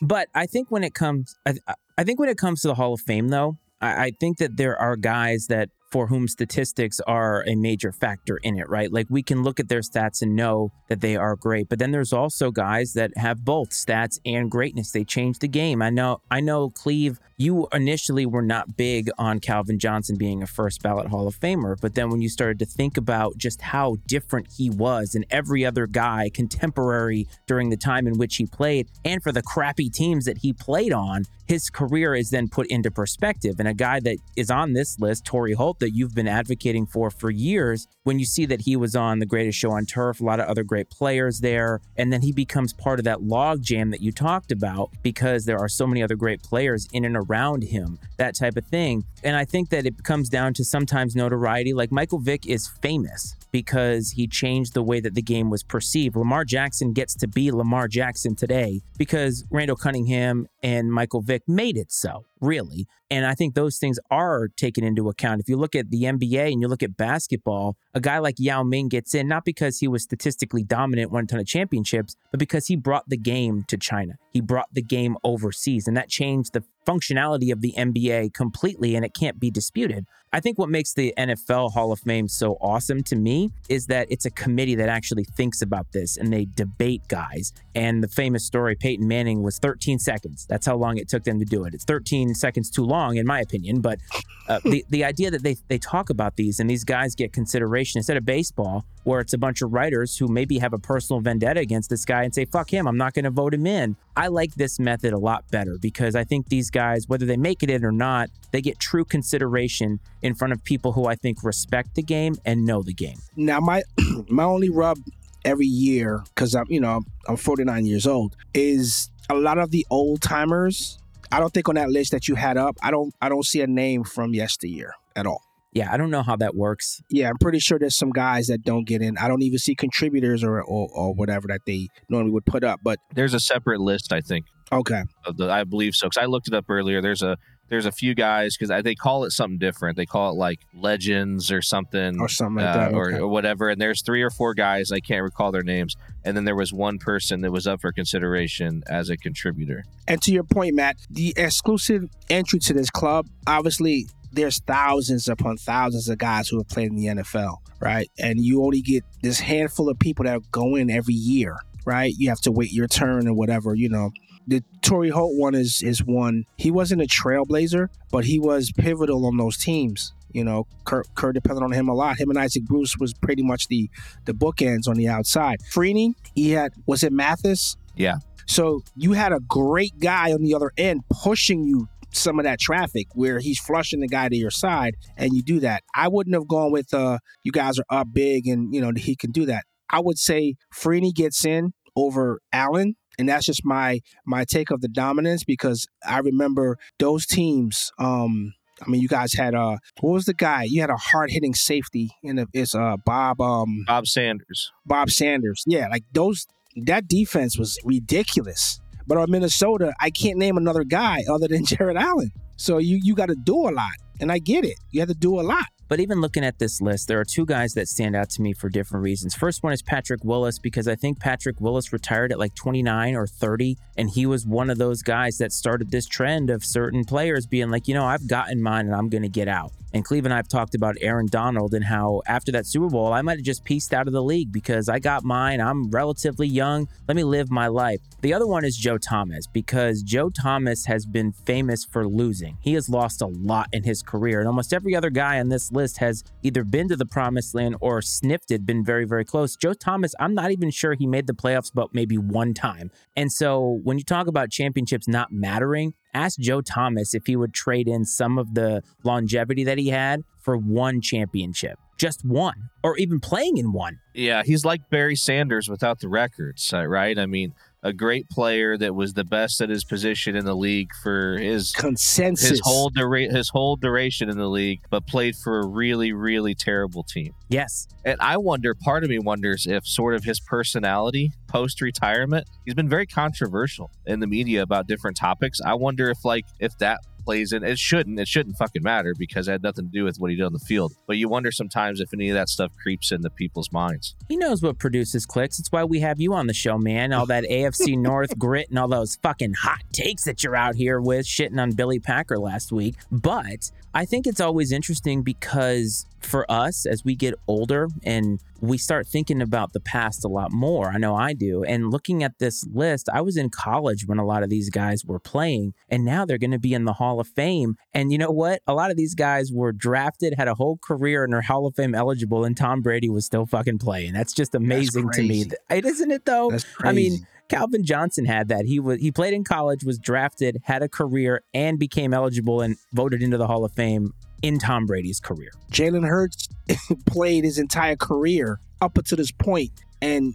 But I think when it comes I, I think when it comes to the Hall of Fame though, I, I think that there are guys that for whom statistics are a major factor in it, right? Like we can look at their stats and know that they are great, but then there's also guys that have both stats and greatness. They change the game. I know I know Cleve you initially were not big on Calvin Johnson being a first ballot Hall of Famer, but then when you started to think about just how different he was and every other guy contemporary during the time in which he played and for the crappy teams that he played on, his career is then put into perspective. And a guy that is on this list, Torry Holt, that you've been advocating for for years, when you see that he was on the greatest show on turf, a lot of other great players there, and then he becomes part of that logjam that you talked about because there are so many other great players in and around him, that type of thing. And I think that it comes down to sometimes notoriety. Like Michael Vick is famous because he changed the way that the game was perceived. Lamar Jackson gets to be Lamar Jackson today because Randall Cunningham and Michael Vick made it so, really. And I think those things are taken into account. If you look at the NBA and you look at basketball, a guy like Yao Ming gets in not because he was statistically dominant, won a ton of championships, but because he brought the game to China. He brought the game overseas, and that changed the functionality of the NBA completely, and it can't be disputed. I think what makes the NFL Hall of Fame so awesome to me is that it's a committee that actually thinks about this and they debate guys. And the famous story, Peyton Manning was 13 seconds. That's how long it took them to do it. It's 13 seconds too long, in my opinion. But uh, the the idea that they they talk about these and these guys get consideration instead of baseball, where it's a bunch of writers who maybe have a personal vendetta against this guy and say fuck him, I'm not going to vote him in. I like this method a lot better because I think these guys, whether they make it in or not, they get true consideration in front of people who I think respect the game and know the game. Now my my only rub every year because I'm you know I'm 49 years old is a lot of the old timers. I don't think on that list that you had up, I don't I don't see a name from yesteryear at all. Yeah, I don't know how that works. Yeah, I'm pretty sure there's some guys that don't get in. I don't even see contributors or or, or whatever that they normally would put up. But There's a separate list, I think. okay, Of the, I believe so, because I looked it up earlier. There's a there's a few guys because they call it something different. They call it like legends or something, or something like uh, that. or, or whatever. And there's three or four guys I can't recall their names. And then there was one person that was up for consideration as a contributor. And to your point, Matt, the exclusive entry to this club, obviously, there's thousands upon thousands of guys who have played in the NFL, right? And you only get this handful of people that go in every year, right? You have to wait your turn or whatever, you know. The Torry Holt one is is one. He wasn't a trailblazer, but he was pivotal on those teams. You know, Kurt, Kurt depended on him a lot. Him and Isaac Bruce was pretty much the the bookends on the outside. Freeney, he had was it Mathis? Yeah. So you had a great guy on the other end pushing you some of that traffic where he's flushing the guy to your side and you do that. I wouldn't have gone with uh you guys are up big and you know he can do that. I would say Freeney gets in over Allen and that's just my my take of the dominance because I remember those teams um I mean, you guys had uh, what was the guy? You had a hard hitting safety, and it's uh Bob um Bob Sanders. Bob Sanders. Yeah, like those that defense was ridiculous. But on Minnesota, I can't name another guy other than Jared Allen. So you you got to do a lot, and I get it. You have to do a lot. But even looking at this list, there are two guys that stand out to me for different reasons. First one is Patrick Willis, because I think Patrick Willis retired at like 29 or 30, and he was one of those guys that started this trend of certain players being like, you know, I've gotten mine and I'm going to get out. And Cleve and I have talked about Aaron Donald and how after that Super Bowl, I might have just pieced out of the league because I got mine. I'm relatively young. Let me live my life. The other one is Joe Thomas because Joe Thomas has been famous for losing. He has lost a lot in his career, and almost every other guy on this list has either been to the promised land or sniffed it, been very, very close. Joe Thomas, I'm not even sure he made the playoffs, but maybe one time. And so when you talk about championships not mattering, ask Joe Thomas if he would trade in some of the longevity that he had for one championship, just one, or even playing in one. Yeah, he's like Barry Sanders without the records, uh, right? I mean, a great player that was the best at his position in the league for his Consensus. his whole dura- his whole duration in the league, but played for a really really terrible team. Yes. And I wonder, part of me wonders if sort of his personality post retirement, he's been very controversial in the media about different topics. I wonder if like if that plays in. It shouldn't. It shouldn't fucking matter because it had nothing to do with what he did on the field. But you wonder sometimes if any of that stuff creeps into people's minds. He knows what produces clicks. It's why we have you on the show, man. All that AFC North grit and all those fucking hot takes that you're out here with, shitting on Billy Packer last week. But I think it's always interesting because for us, as we get older and we start thinking about the past a lot more, I know I do. And looking at this list, I was in college when a lot of these guys were playing, and now they're going to be in the Hall of Fame. And you know what? A lot of these guys were drafted, had a whole career, and are Hall of Fame eligible, and Tom Brady was still fucking playing. That's just amazing to me. It isn't it though? That's I mean. Calvin Johnson had that. He was he played in college, was drafted, had a career, and became eligible and voted into the Hall of Fame in Tom Brady's career. Jalen Hurts played his entire career up until this point and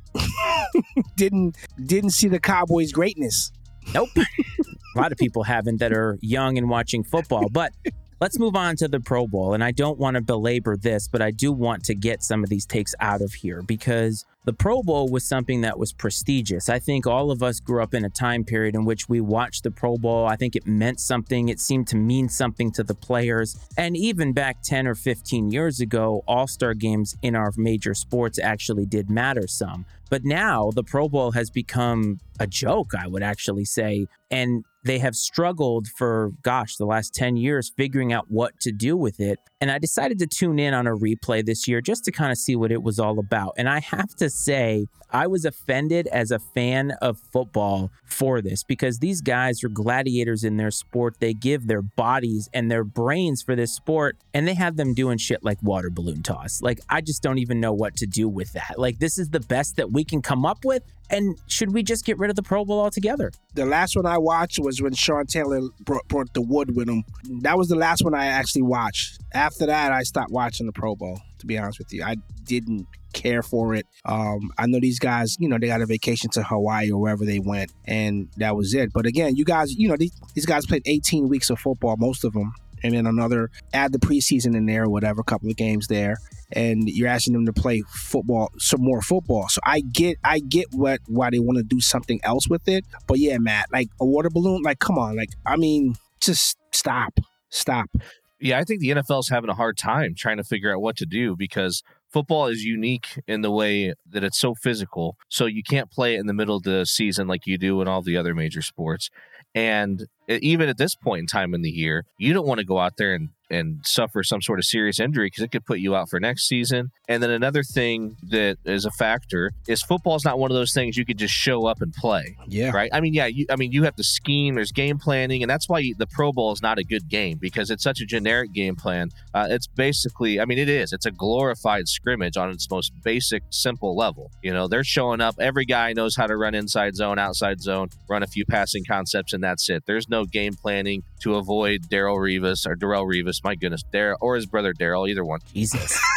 didn't didn't see the Cowboys' greatness. Nope. a lot of people haven't that are young and watching football. But let's move on to the Pro Bowl. And I don't want to belabor this, but I do want to get some of these takes out of here because the Pro Bowl was something that was prestigious. I think all of us grew up in a time period in which we watched the Pro Bowl. I think it meant something. It seemed to mean something to the players. And even back 10 or 15 years ago, all star games in our major sports actually did matter some. But now the Pro Bowl has become a joke, I would actually say. And they have struggled for, gosh, the last 10 years figuring out what to do with it. And I decided to tune in on a replay this year just to kind of see what it was all about. And I have to say, I was offended as a fan of football for this because these guys are gladiators in their sport. They give their bodies and their brains for this sport, and they have them doing shit like water balloon toss. Like, I just don't even know what to do with that. Like, this is the best that we can come up with. And should we just get rid of the Pro Bowl altogether? The last one I watched was when Sean Taylor brought, brought the wood with him. That was the last one I actually watched. After that, I stopped watching the Pro Bowl. To be honest with you, I didn't care for it. Um, I know these guys, you know, they got a vacation to Hawaii or wherever they went, and that was it. But again, you guys, you know, these, these guys played 18 weeks of football, most of them, and then another add the preseason in there, or whatever, couple of games there, and you're asking them to play football, some more football. So I get, I get what why they want to do something else with it. But yeah, Matt, like a water balloon, like come on, like I mean, just stop, stop. Yeah, I think the NFL is having a hard time trying to figure out what to do because football is unique in the way that it's so physical. So you can't play it in the middle of the season like you do in all the other major sports. And even at this point in time in the year, you don't want to go out there and and suffer some sort of serious injury because it could put you out for next season. And then another thing that is a factor is football is not one of those things you could just show up and play. Yeah. Right. I mean, yeah. You, I mean, you have to scheme. There's game planning, and that's why you, the Pro Bowl is not a good game because it's such a generic game plan. Uh, it's basically, I mean, it is. It's a glorified scrimmage on its most basic, simple level. You know, they're showing up. Every guy knows how to run inside zone, outside zone, run a few passing concepts, and that's it. There's no game planning to avoid Darrelle Revis or Darrelle My goodness, Daryl or his brother Daryl, either one. Jesus.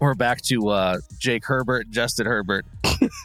We're back to uh, Jake Herbert, Justin Herbert.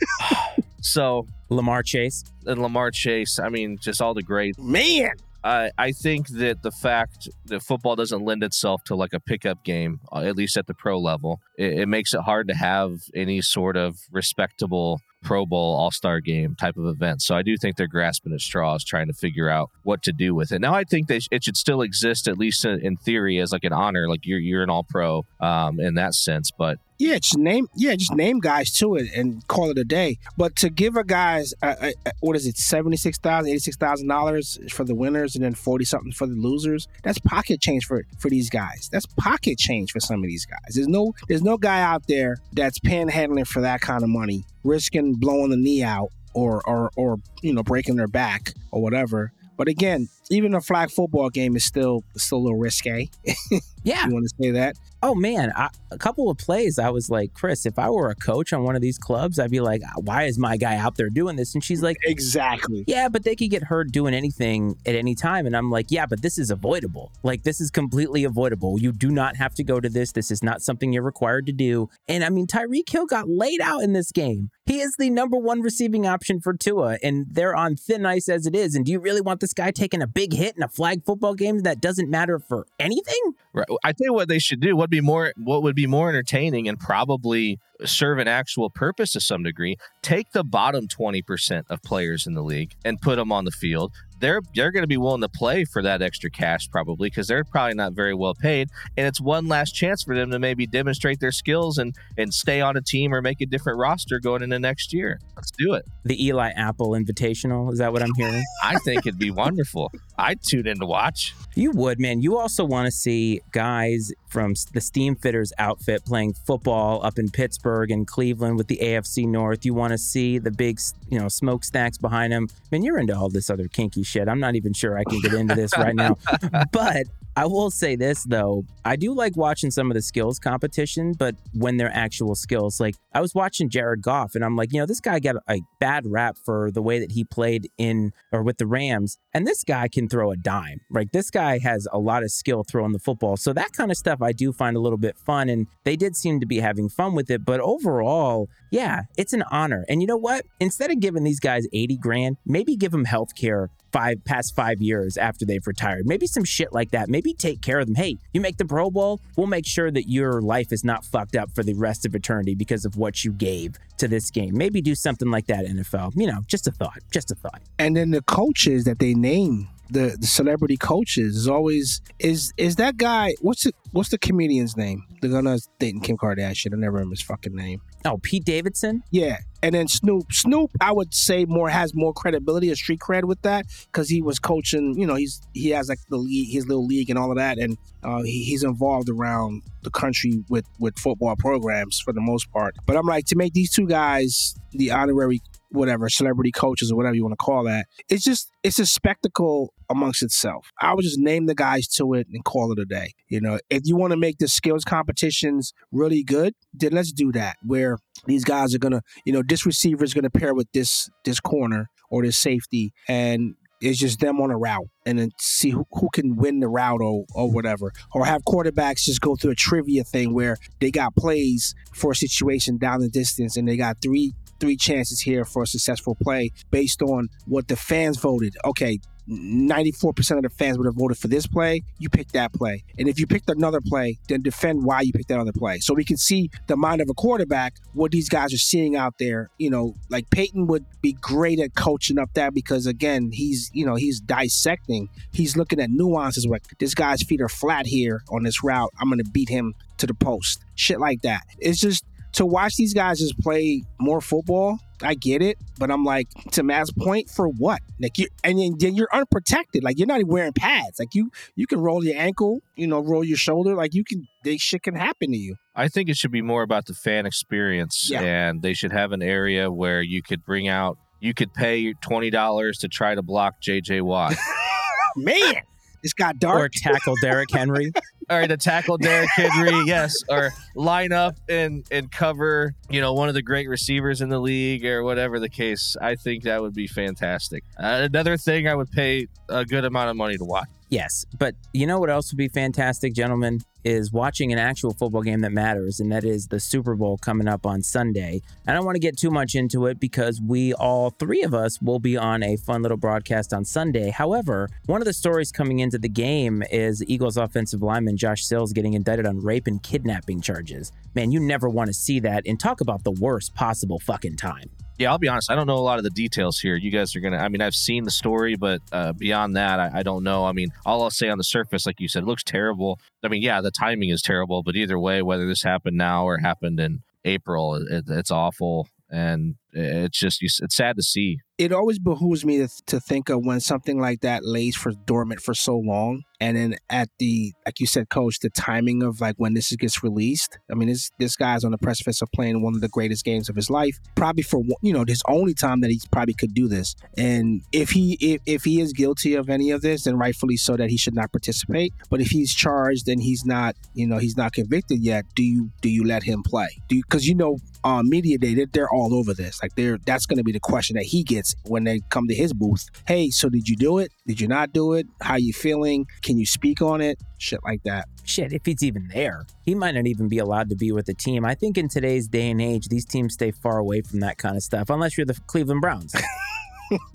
so Lamar Chase and Lamar Chase. I mean, just all the great man. I, I think that the fact that football doesn't lend itself to like a pickup game, uh, at least at the pro level, it, it makes it hard to have any sort of respectable Pro Bowl All Star game type of event. So I do think they're grasping at straws, trying to figure out what to do with it. Now I think sh- it should still exist, at least in, in, theory, as like an honor, like you're you're an All Pro um, in that sense. But yeah, just name yeah, just name guys to it and call it a day. But to give a guys a, a, what is it, seventy six thousand, eighty six thousand dollars for the winners and then forty something for the losers, that's pocket change for for these guys. That's pocket change for some of these guys. There's no there's no guy out there that's panhandling for that kind of money, risking blowing the knee out or or or you know breaking their back or whatever. But again, even a flag football game is still still a little risque. Yeah. you want to say that? Oh man, I, a couple of plays, I was like, Chris, if I were a coach on one of these clubs, I'd be like, uh, why is my guy out there doing this? And she's like, exactly. Yeah, but they could get hurt doing anything at any time. And I'm like, yeah, but this is avoidable. Like this is completely avoidable. You do not have to go to this. This is not something you're required to do. And I mean, Tyreek Hill got laid out in this game. He is the number one receiving option for Tua, and they're on thin ice as it is. And do you really want this guy taking a big hit in a flag football game that doesn't matter for anything? Right. I tell you what they should do. What be more what would be more entertaining and probably serve an actual purpose to some degree. Take the bottom 20% of players in the league and put them on the field. They're they're going to be willing to play for that extra cash probably because they're probably not very well paid and it's one last chance for them to maybe demonstrate their skills and and stay on a team or make a different roster going into next year. Let's do it. The Eli Apple Invitational, is that what I'm hearing? I think it'd be wonderful. I'd tune in to watch. You would, man. You also want to see guys from the Steam Fitters outfit playing football up in Pittsburgh and Cleveland with the AFC North. You want to see the big, you know, smokestacks behind them. Man, you're into all this other kinky shit. I'm not even sure I can get into this right now. But I will say this though, I do like watching some of the skills competition, but when they're actual skills, like I was watching Jared Goff and I'm like, you know, this guy got a bad rap for the way that he played in or with the Rams, and this guy can throw a dime. Right? This guy has a lot of skill throwing the football. So that kind of stuff I do find a little bit fun and they did seem to be having fun with it, but overall, yeah, it's an honor. And you know what? Instead of giving these guys 80 grand, maybe give them health care five past five years after they've retired. Maybe some shit like that. Maybe take care of them. Hey, you make the Pro Bowl, we'll make sure that your life is not fucked up for the rest of eternity because of what you gave to this game. Maybe do something like that, NFL. You know, just a thought. Just a thought. And then the coaches that they name the, the celebrity coaches is always is is that guy what's the what's the comedian's name? The guy that's dating Kim Kardashian. I never remember his fucking name. Oh, Pete Davidson? Yeah. And then Snoop. Snoop, I would say more has more credibility or street cred with that because he was coaching. You know, he's he has like the league, his little league and all of that, and uh, he, he's involved around the country with with football programs for the most part. But I'm like to make these two guys the honorary whatever celebrity coaches or whatever you want to call that. It's just it's a spectacle amongst itself. I would just name the guys to it and call it a day. You know, if you want to make the skills competitions really good, then let's do that. Where these guys are gonna, you know, this receiver is gonna pair with this this corner or this safety, and it's just them on a route and then see who, who can win the route or, or whatever. Or have quarterbacks just go through a trivia thing where they got plays for a situation down the distance and they got three three chances here for a successful play based on what the fans voted. Okay, 94% of the fans would have voted for this play, you pick that play. And if you picked another play, then defend why you picked that other play. So we can see the mind of a quarterback, what these guys are seeing out there. You know, like Peyton would be great at coaching up that because again, he's, you know, he's dissecting. He's looking at nuances like this guy's feet are flat here on this route. I'm gonna beat him to the post. Shit like that. It's just to watch these guys just play more football, I get it, but I'm like, to Matt's point, for what? Like you, and then you're unprotected. Like you're not even wearing pads. Like you, you can roll your ankle, you know, roll your shoulder. Like you can, this shit can happen to you. I think it should be more about the fan experience, Yeah. and they should have an area where you could bring out, you could pay twenty dollars to try to block J.J. Watt. Man, this got dark. Or tackle Derrick Henry. All right, to tackle Derrick Henry, yes, or line up and and cover, you know, one of the great receivers in the league or whatever the case. I think that would be fantastic. Uh, another thing, I would pay a good amount of money to watch. Yes, but you know what else would be fantastic, gentlemen, is watching an actual football game that matters, and that is the Super Bowl coming up on Sunday. I don't want to get too much into it because we all three of us will be on a fun little broadcast on Sunday. However, one of the stories coming into the game is Eagles offensive lineman Josh Sills getting indicted on rape and kidnapping charges. Man, you never want to see that, and talk about the worst possible fucking time. Yeah, I'll be honest. I don't know a lot of the details here. You guys are gonna. I mean, I've seen the story, but uh, beyond that, I, I don't know. I mean, all I'll say on the surface, like you said, it looks terrible. I mean, yeah, the timing is terrible, but either way, whether this happened now or happened in April, it, it's awful, and it's just it's sad to see. It always behooves me to, to think of when something like that lays for dormant for so long. And then at the like you said coach the timing of like when this gets released. I mean this this guy's on the precipice of playing one of the greatest games of his life probably for you know his only time that he probably could do this. And if he if, if he is guilty of any of this then rightfully so that he should not participate. But if he's charged and he's not you know he's not convicted yet do you do you let him play? Do you because you know uh, media day they're, they're all over this. Like they're that's going to be the question that he gets when they come to his booth hey so did you do it did you not do it how you feeling can you speak on it shit like that shit, if he's even there, he might not even be allowed to be with the team. I think in today's day and age, these teams stay far away from that kind of stuff, unless you're the Cleveland Browns.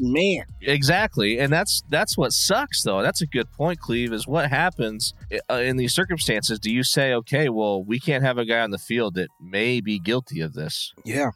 man Exactly, and that's that's what sucks, though. That's a good point, Cleve. Is what happens uh, in these circumstances? Do you say, okay, well, we can't have a guy on the field that may be guilty of this, yeah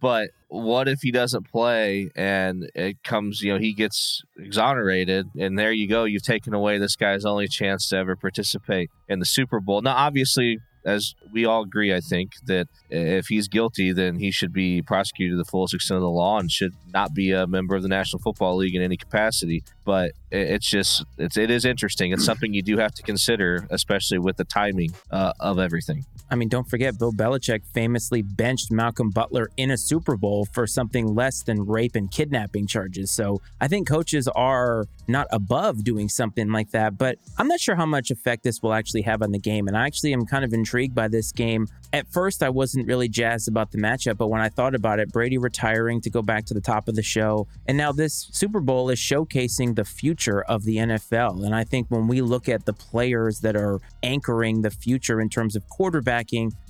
but what if he doesn't play and it comes, you know, he gets exonerated, and there you go, you've taken away this guy's only chance to ever participate in the Super Bowl. Now, obviously. As we all agree, I think that if he's guilty, then he should be prosecuted to the fullest extent of the law and should not be a member of the National Football League in any capacity. But it's just it's it is interesting. It's something you do have to consider, especially with the timing uh, of everything. I mean, don't forget, Bill Belichick famously benched Malcolm Butler in a Super Bowl for something less than rape and kidnapping charges. So I think coaches are not above doing something like that, but I'm not sure how much effect this will actually have on the game. And I actually am kind of intrigued by this game. At first, I wasn't really jazzed about the matchup, but when I thought about it, Brady retiring to go back to the top of the show, and now this Super Bowl is showcasing the future of the NFL. And I think when we look at the players that are anchoring the future in terms of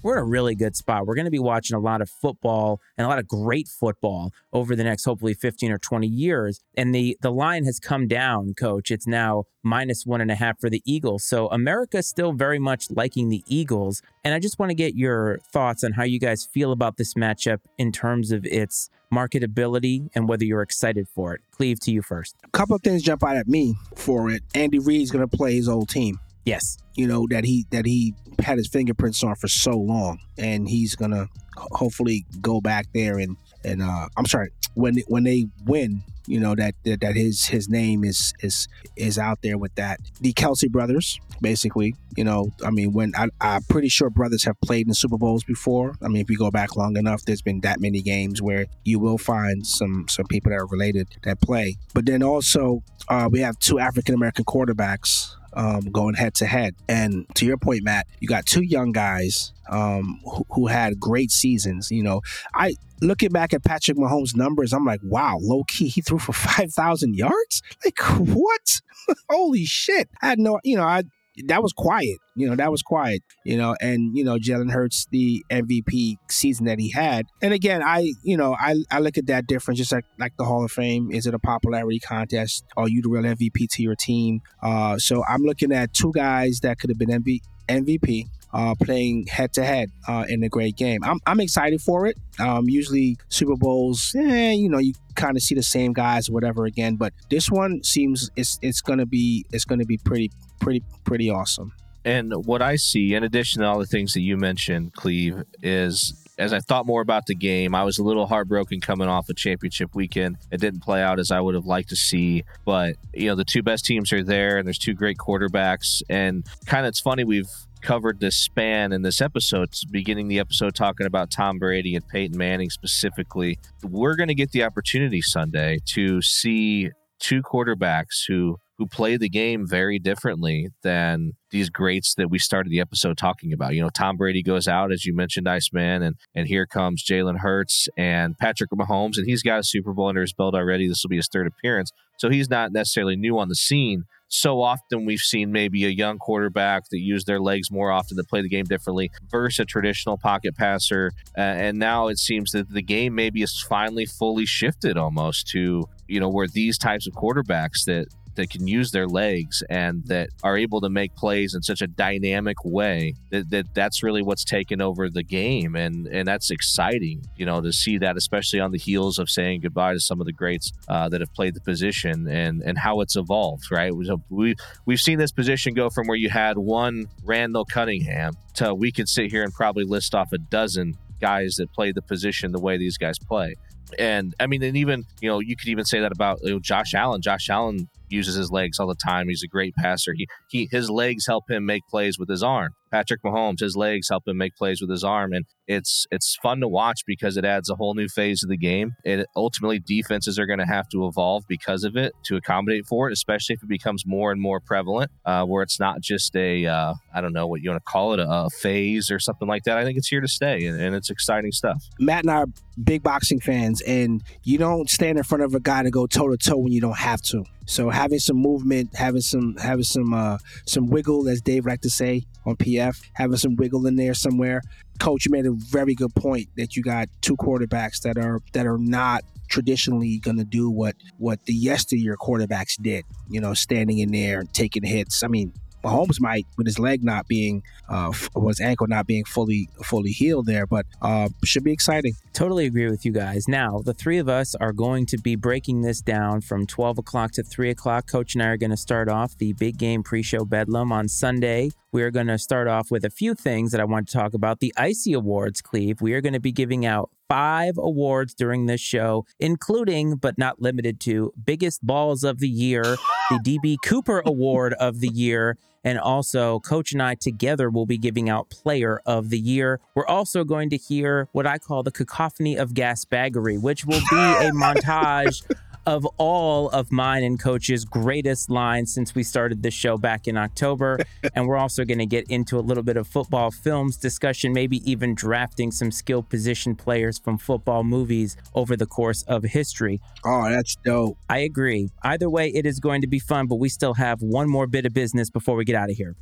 we're in a really good spot. We're going to be watching a lot of football and a lot of great football over the next hopefully 15 or 20 years. And the the line has come down, coach. It's now minus one and a half for the Eagles. So America's still very much liking the Eagles. And I just want to get your thoughts on how you guys feel about this matchup in terms of its marketability and whether you're excited for it. Cleve to you first. A couple of things jump out at me for it. Andy Reid's going to play his old team. Yes. You know that he that he had his fingerprints on for so long, and he's gonna hopefully go back there and and uh, I'm sorry when when they win, you know that, that that his his name is is is out there with that. The Kelce brothers, basically, you know, I mean, when I, I'm pretty sure brothers have played in Super Bowls before. I mean, if you go back long enough, there's been that many games where you will find some some people that are related that play. But then also, uh, we have two African American quarterbacks um, going head to head. And to your point, Matt, you got two young guys um, who, who, had great seasons. You know, I looking back at Patrick Mahomes' numbers, I'm like, wow, low key, he threw for five thousand yards. Like what? Holy shit! I had no, you know, I that was quiet. You know, that was quiet. You know, and you know, Jalen Hurts, the MVP season that he had. And again, I, you know, I, I look at that difference, just like like the Hall of Fame. Is it a popularity contest? Are you the real MVP to your team? Uh, so I'm looking at two guys that could have been MV, MVP uh, playing head to head in a great game. I'm, I'm excited for it. Um, usually Super Bowls, eh, you know, you kind of see the same guys whatever again, but this one seems it's it's gonna be it's gonna be pretty pretty pretty awesome. And what I see, in addition to all the things that you mentioned, Cleve, is as I thought more about the game, I was a little heartbroken coming off a championship weekend. It didn't play out as I would have liked to see, but you know the two best teams are there, and there's two great quarterbacks. And kind of it's funny we've covered this span in this episode, beginning the episode talking about Tom Brady and Peyton Manning specifically. We're going to get the opportunity Sunday to see two quarterbacks who who play the game very differently than these greats that we started the episode talking about. You know, Tom Brady goes out, as you mentioned, Iceman, and and here comes Jalen Hurts and Patrick Mahomes, and he's got a Super Bowl under his belt already. This will be his third appearance, so he's not necessarily new on the scene so often we've seen maybe a young quarterback that use their legs more often to play the game differently versus a traditional pocket passer. Uh, and now it seems that the game maybe is finally fully shifted almost to, you know, where these types of quarterbacks that that can use their legs and that are able to make plays in such a dynamic way that, that that's really what's taken over the game. And and that's exciting you know to see that especially on the heels of saying goodbye to some of the greats uh, that have played the position and and how it's evolved right? We we've seen this position go from where you had one Randall Cunningham to we could sit here and probably list off a dozen guys that play the position the way these guys play. And I mean, and even you know, you could even say that about you know, Josh Allen. Josh Allen uses his legs all the time. He's a great passer. He, he his legs help him make plays with his arm. Patrick Mahomes, his legs help him make plays with his arm, and it's it's fun to watch because it adds a whole new phase of the game. It ultimately defenses are going to have to evolve because of it to accommodate for it, especially if it becomes more and more prevalent, uh, where it's not just a uh, I don't know what you want to call it a, a, phase or something like that. I think it's here to stay, and, and it's exciting stuff. Matt and I are big boxing fans, and you don't stand in front of a guy to go toe to toe when you don't have to. So having some movement, having some having some uh, some wiggle, as Dave like to say on PF, having some wiggle in there somewhere. Coach, you made a very good point that you got two quarterbacks that are that are not traditionally going to do what what the yesteryear quarterbacks did. You know, standing in there and taking hits. I mean, Mahomes might with his leg not being, uh, his ankle not being fully fully healed there, but uh, should be exciting. Totally agree with you guys. Now, the three of us are going to be breaking this down from 12 o'clock to 3 o'clock. Coach and I are going to start off the big game pre show bedlam on Sunday. We are going to start off with a few things that I want to talk about. The Icy Awards, Cleve. We are going to be giving out five awards during this show, including but not limited to Biggest Balls of the Year, the DB Cooper Award of the Year, and also, Coach and I together will be giving out Player of the Year. We're also going to hear what I call the cacophony of gasbaggery, which will be a montage of all of mine and coach's greatest lines since we started this show back in October. and we're also going to get into a little bit of football films discussion, maybe even drafting some skill position players from football movies over the course of history. Oh, that's dope. I agree. Either way, it is going to be fun, but we still have one more bit of business before we get out of here.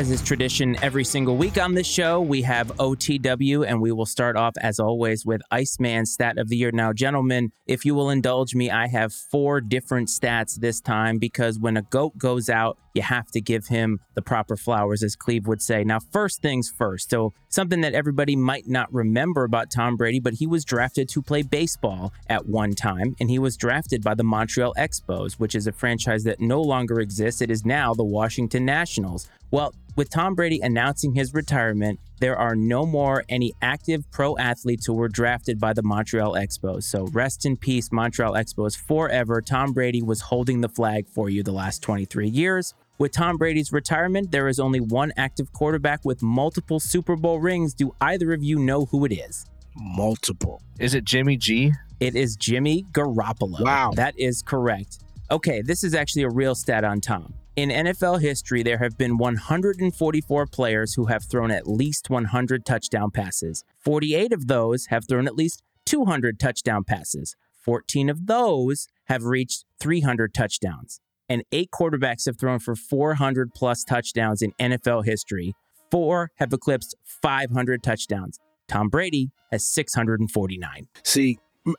As is tradition every single week on this show, we have OTW, and we will start off, as always, with Iceman Stat of the Year. Now, gentlemen, if you will indulge me, I have four different stats this time because when a goat goes out, you have to give him the proper flowers, as Cleve would say. Now, first things first. So, something that everybody might not remember about Tom Brady, but he was drafted to play baseball at one time, and he was drafted by the Montreal Expos, which is a franchise that no longer exists. It is now the Washington Nationals. Well, with Tom Brady announcing his retirement, there are no more any active pro athletes who were drafted by the Montreal Expos. So rest in peace, Montreal Expos forever. Tom Brady was holding the flag for you the last 23 years. With Tom Brady's retirement, there is only one active quarterback with multiple Super Bowl rings. Do either of you know who it is? Multiple. Is it Jimmy G? It is Jimmy Garoppolo. Wow. That is correct. Okay, this is actually a real stat on Tom. In NFL history, there have been 144 players who have thrown at least 100 touchdown passes. 48 of those have thrown at least 200 touchdown passes. 14 of those have reached 300 touchdowns. And eight quarterbacks have thrown for 400 plus touchdowns in NFL history. Four have eclipsed 500 touchdowns. Tom Brady has 649. See,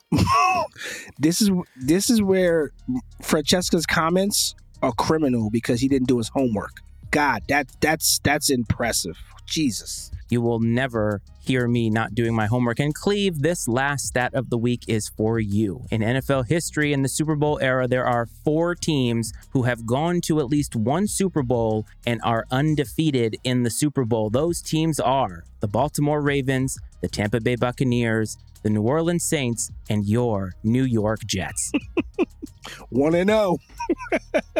this is this is where Francesa's comments are criminal because he didn't do his homework. God, that that's that's impressive. Jesus. You will never hear me not doing my homework. And Cleve, this last stat of the week is for you. In NFL history, in the Super Bowl era, there are four teams who have gone to at least one Super Bowl and are undefeated in the Super Bowl. Those teams are the Baltimore Ravens, the Tampa Bay Buccaneers, the New Orleans Saints, and your New York Jets. One and oh. zero.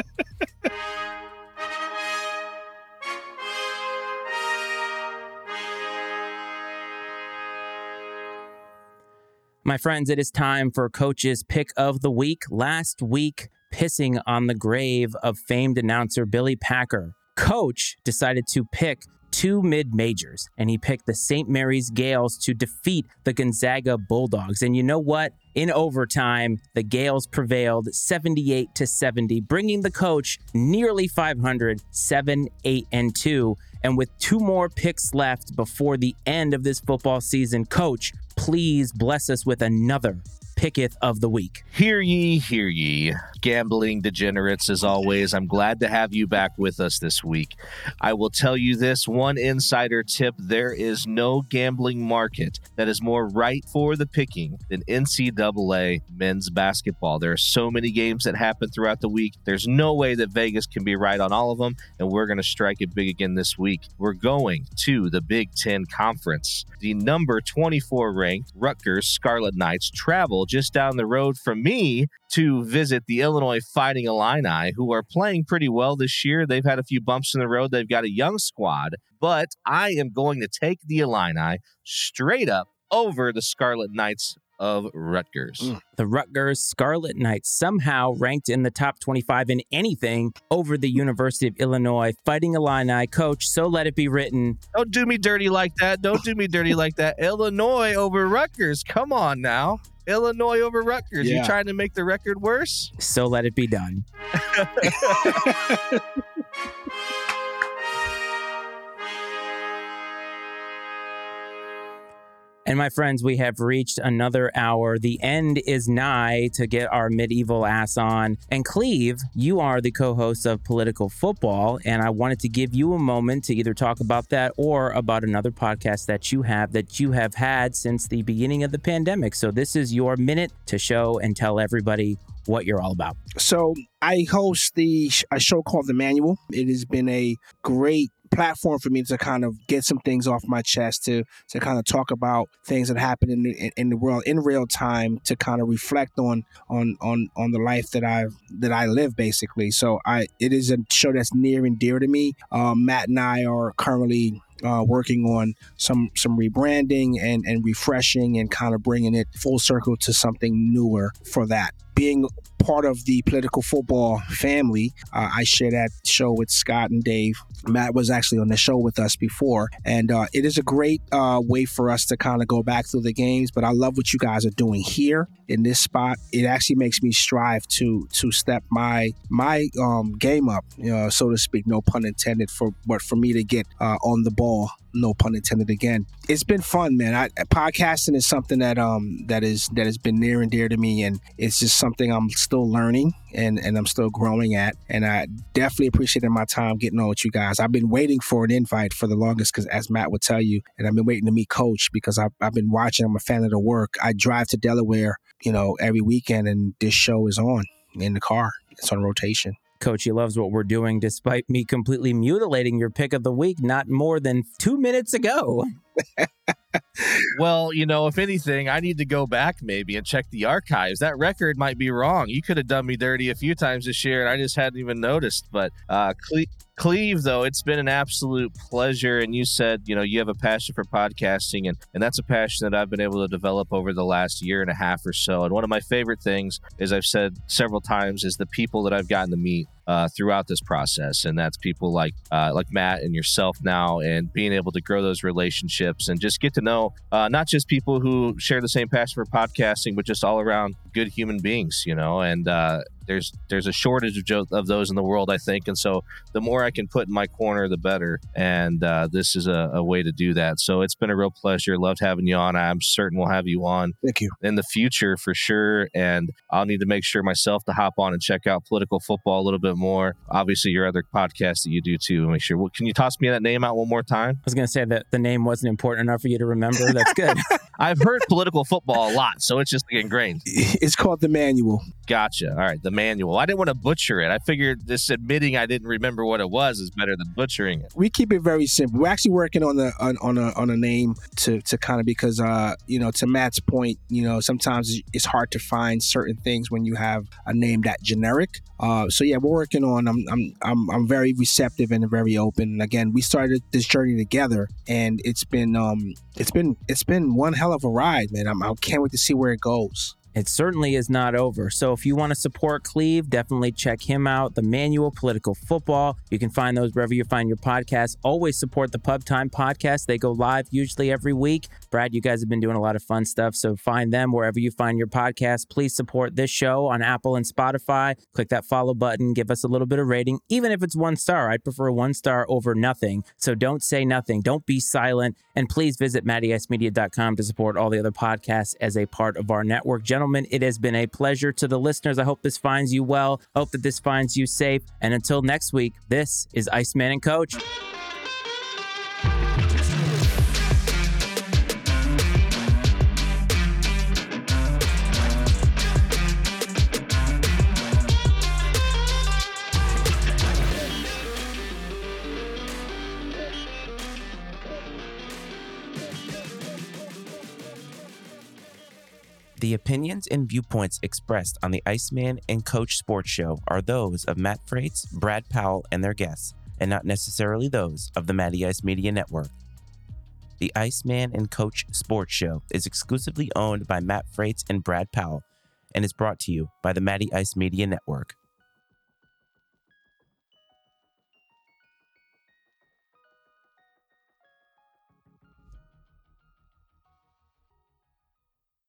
My friends, it is time for Coach's Pick of the Week. Last week, pissing on the grave of famed announcer Billy Packer, Coach decided to pick two mid majors, and he picked the St. Mary's Gaels to defeat the Gonzaga Bulldogs. And you know what? In overtime, the Gaels prevailed 78 to 70, bringing the coach nearly 500, 7, 8, and 2. And with two more picks left before the end of this football season, coach, please bless us with another picketh of the week. Hear ye, hear ye. Gambling degenerates, as always, I'm glad to have you back with us this week. I will tell you this one insider tip there is no gambling market that is more right for the picking than NCAA men's basketball. There are so many games that happen throughout the week. There's no way that Vegas can be right on all of them, and we're going to strike it big again this week. We're going to the Big Ten Conference. The number 24 ranked Rutgers Scarlet Knights travel just down the road from me to visit the Illinois Fighting Illini, who are playing pretty well this year. They've had a few bumps in the road. They've got a young squad, but I am going to take the Illini straight up over the Scarlet Knights of Rutgers. Mm. The Rutgers Scarlet Knights somehow ranked in the top 25 in anything over the University of Illinois Fighting Illini. Coach, so let it be written. Don't do me dirty like that. Don't do me dirty like that. Illinois over Rutgers. Come on now. Illinois over Rutgers. You trying to make the record worse? So let it be done. And my friends, we have reached another hour. The end is nigh to get our medieval ass on. And Cleve, you are the co host of Political Football. And I wanted to give you a moment to either talk about that or about another podcast that you have that you have had since the beginning of the pandemic. So this is your minute to show and tell everybody what you're all about. So I host the a show called The Manual. It has been a great platform for me to kind of get some things off my chest to to kind of talk about things that happen in the, in, the world in real time to kind of reflect on on on on the life that I that I live basically. So I it is a show that's near and dear to me. Um, Matt and I are currently uh, working on some some rebranding and and refreshing and kind of bringing it full circle to something newer for that being part of the political football family, uh, I share that show with Scott and Dave. Matt was actually on the show with us before, and uh, it is a great uh, way for us to kind of go back through the games. But I love what you guys are doing here in this spot. It actually makes me strive to to step my my um, game up, you know, so to speak. No pun intended. For but for me to get uh, on the ball no pun intended again. It's been fun, man. I, podcasting is something that um that is that has been near and dear to me, and it's just something I'm still learning and and I'm still growing at. And I definitely appreciated my time getting on with you guys. I've been waiting for an invite for the longest, because as Matt would tell you, and I've been waiting to meet Coach because I've I've been watching. I'm a fan of the work. I drive to Delaware, you know, every weekend, and this show is on in the car. It's on rotation. Coach, he loves what we're doing despite me completely mutilating your pick of the week not more than two minutes ago. well, you know, if anything, I need to go back maybe and check the archives. That record might be wrong. You could have done me dirty a few times this year, and I just hadn't even noticed. But uh, Cle- Cleve, though, it's been an absolute pleasure. And you said, you know, you have a passion for podcasting, and, and that's a passion that I've been able to develop over the last year and a half or so. And one of my favorite things, as I've said several times, is the people that I've gotten to meet uh, throughout this process, and that's people like uh, like Matt and yourself now, and being able to grow those relationships and just get to know uh, not just people who share the same passion for podcasting, but just all around good human beings, you know. And uh, there's there's a shortage of, jo- of those in the world, I think, and so the more I can put in my corner, the better. And uh, this is a, a, way to do that. So it's been a real pleasure. Loved having you on. I'm certain we'll have you on. Thank you in the future for sure. And I'll need to make sure myself to hop on and check out political football a little bit more. Obviously, your other podcast that you do too. Make sure. Well, can you toss me that name out one more time? I was going to say that the name wasn't important enough for you to remember. That's good. I've heard political football a lot, so it's just ingrained. It's called the manual. Gotcha. All right, the manual. I didn't want to butcher it. I figured this admitting I didn't remember what it was is better than butchering it. We keep it very simple. We're actually working on the on, on a on a name to to kind of because uh you know to Matt's point, you know sometimes it's hard to find certain things when you have a name that generic. Uh, so yeah, we're working on. I'm I'm I'm I'm very receptive and very open. And again, we started this journey together, and it's been um it's been it's been one hell of a ride, man. I'm, I can't wait to see where it goes it certainly is not over. So if you want to support Cleve, definitely check him out. The Manual Political Football. You can find those wherever you find your podcasts. Always support the Pub Time podcast. They go live usually every week. Brad, you guys have been doing a lot of fun stuff. So find them wherever you find your podcast. Please support this show on Apple and Spotify. Click that follow button. Give us a little bit of rating, even if it's one star. I'd prefer one star over nothing. So don't say nothing. Don't be silent. And please visit mattyicemedia.com to support all the other podcasts as a part of our network. It has been a pleasure to the listeners. I hope this finds you well. Hope that this finds you safe. And until next week, this is Iceman and Coach. The opinions and viewpoints expressed on the Iceman and Coach Sports Show are those of Matt Frates, Brad Powell, and their guests, and not necessarily those of the Matty Ice Media Network. The Iceman and Coach Sports Show is exclusively owned by Matt Frates and Brad Powell and is brought to you by the Matty Ice Media Network.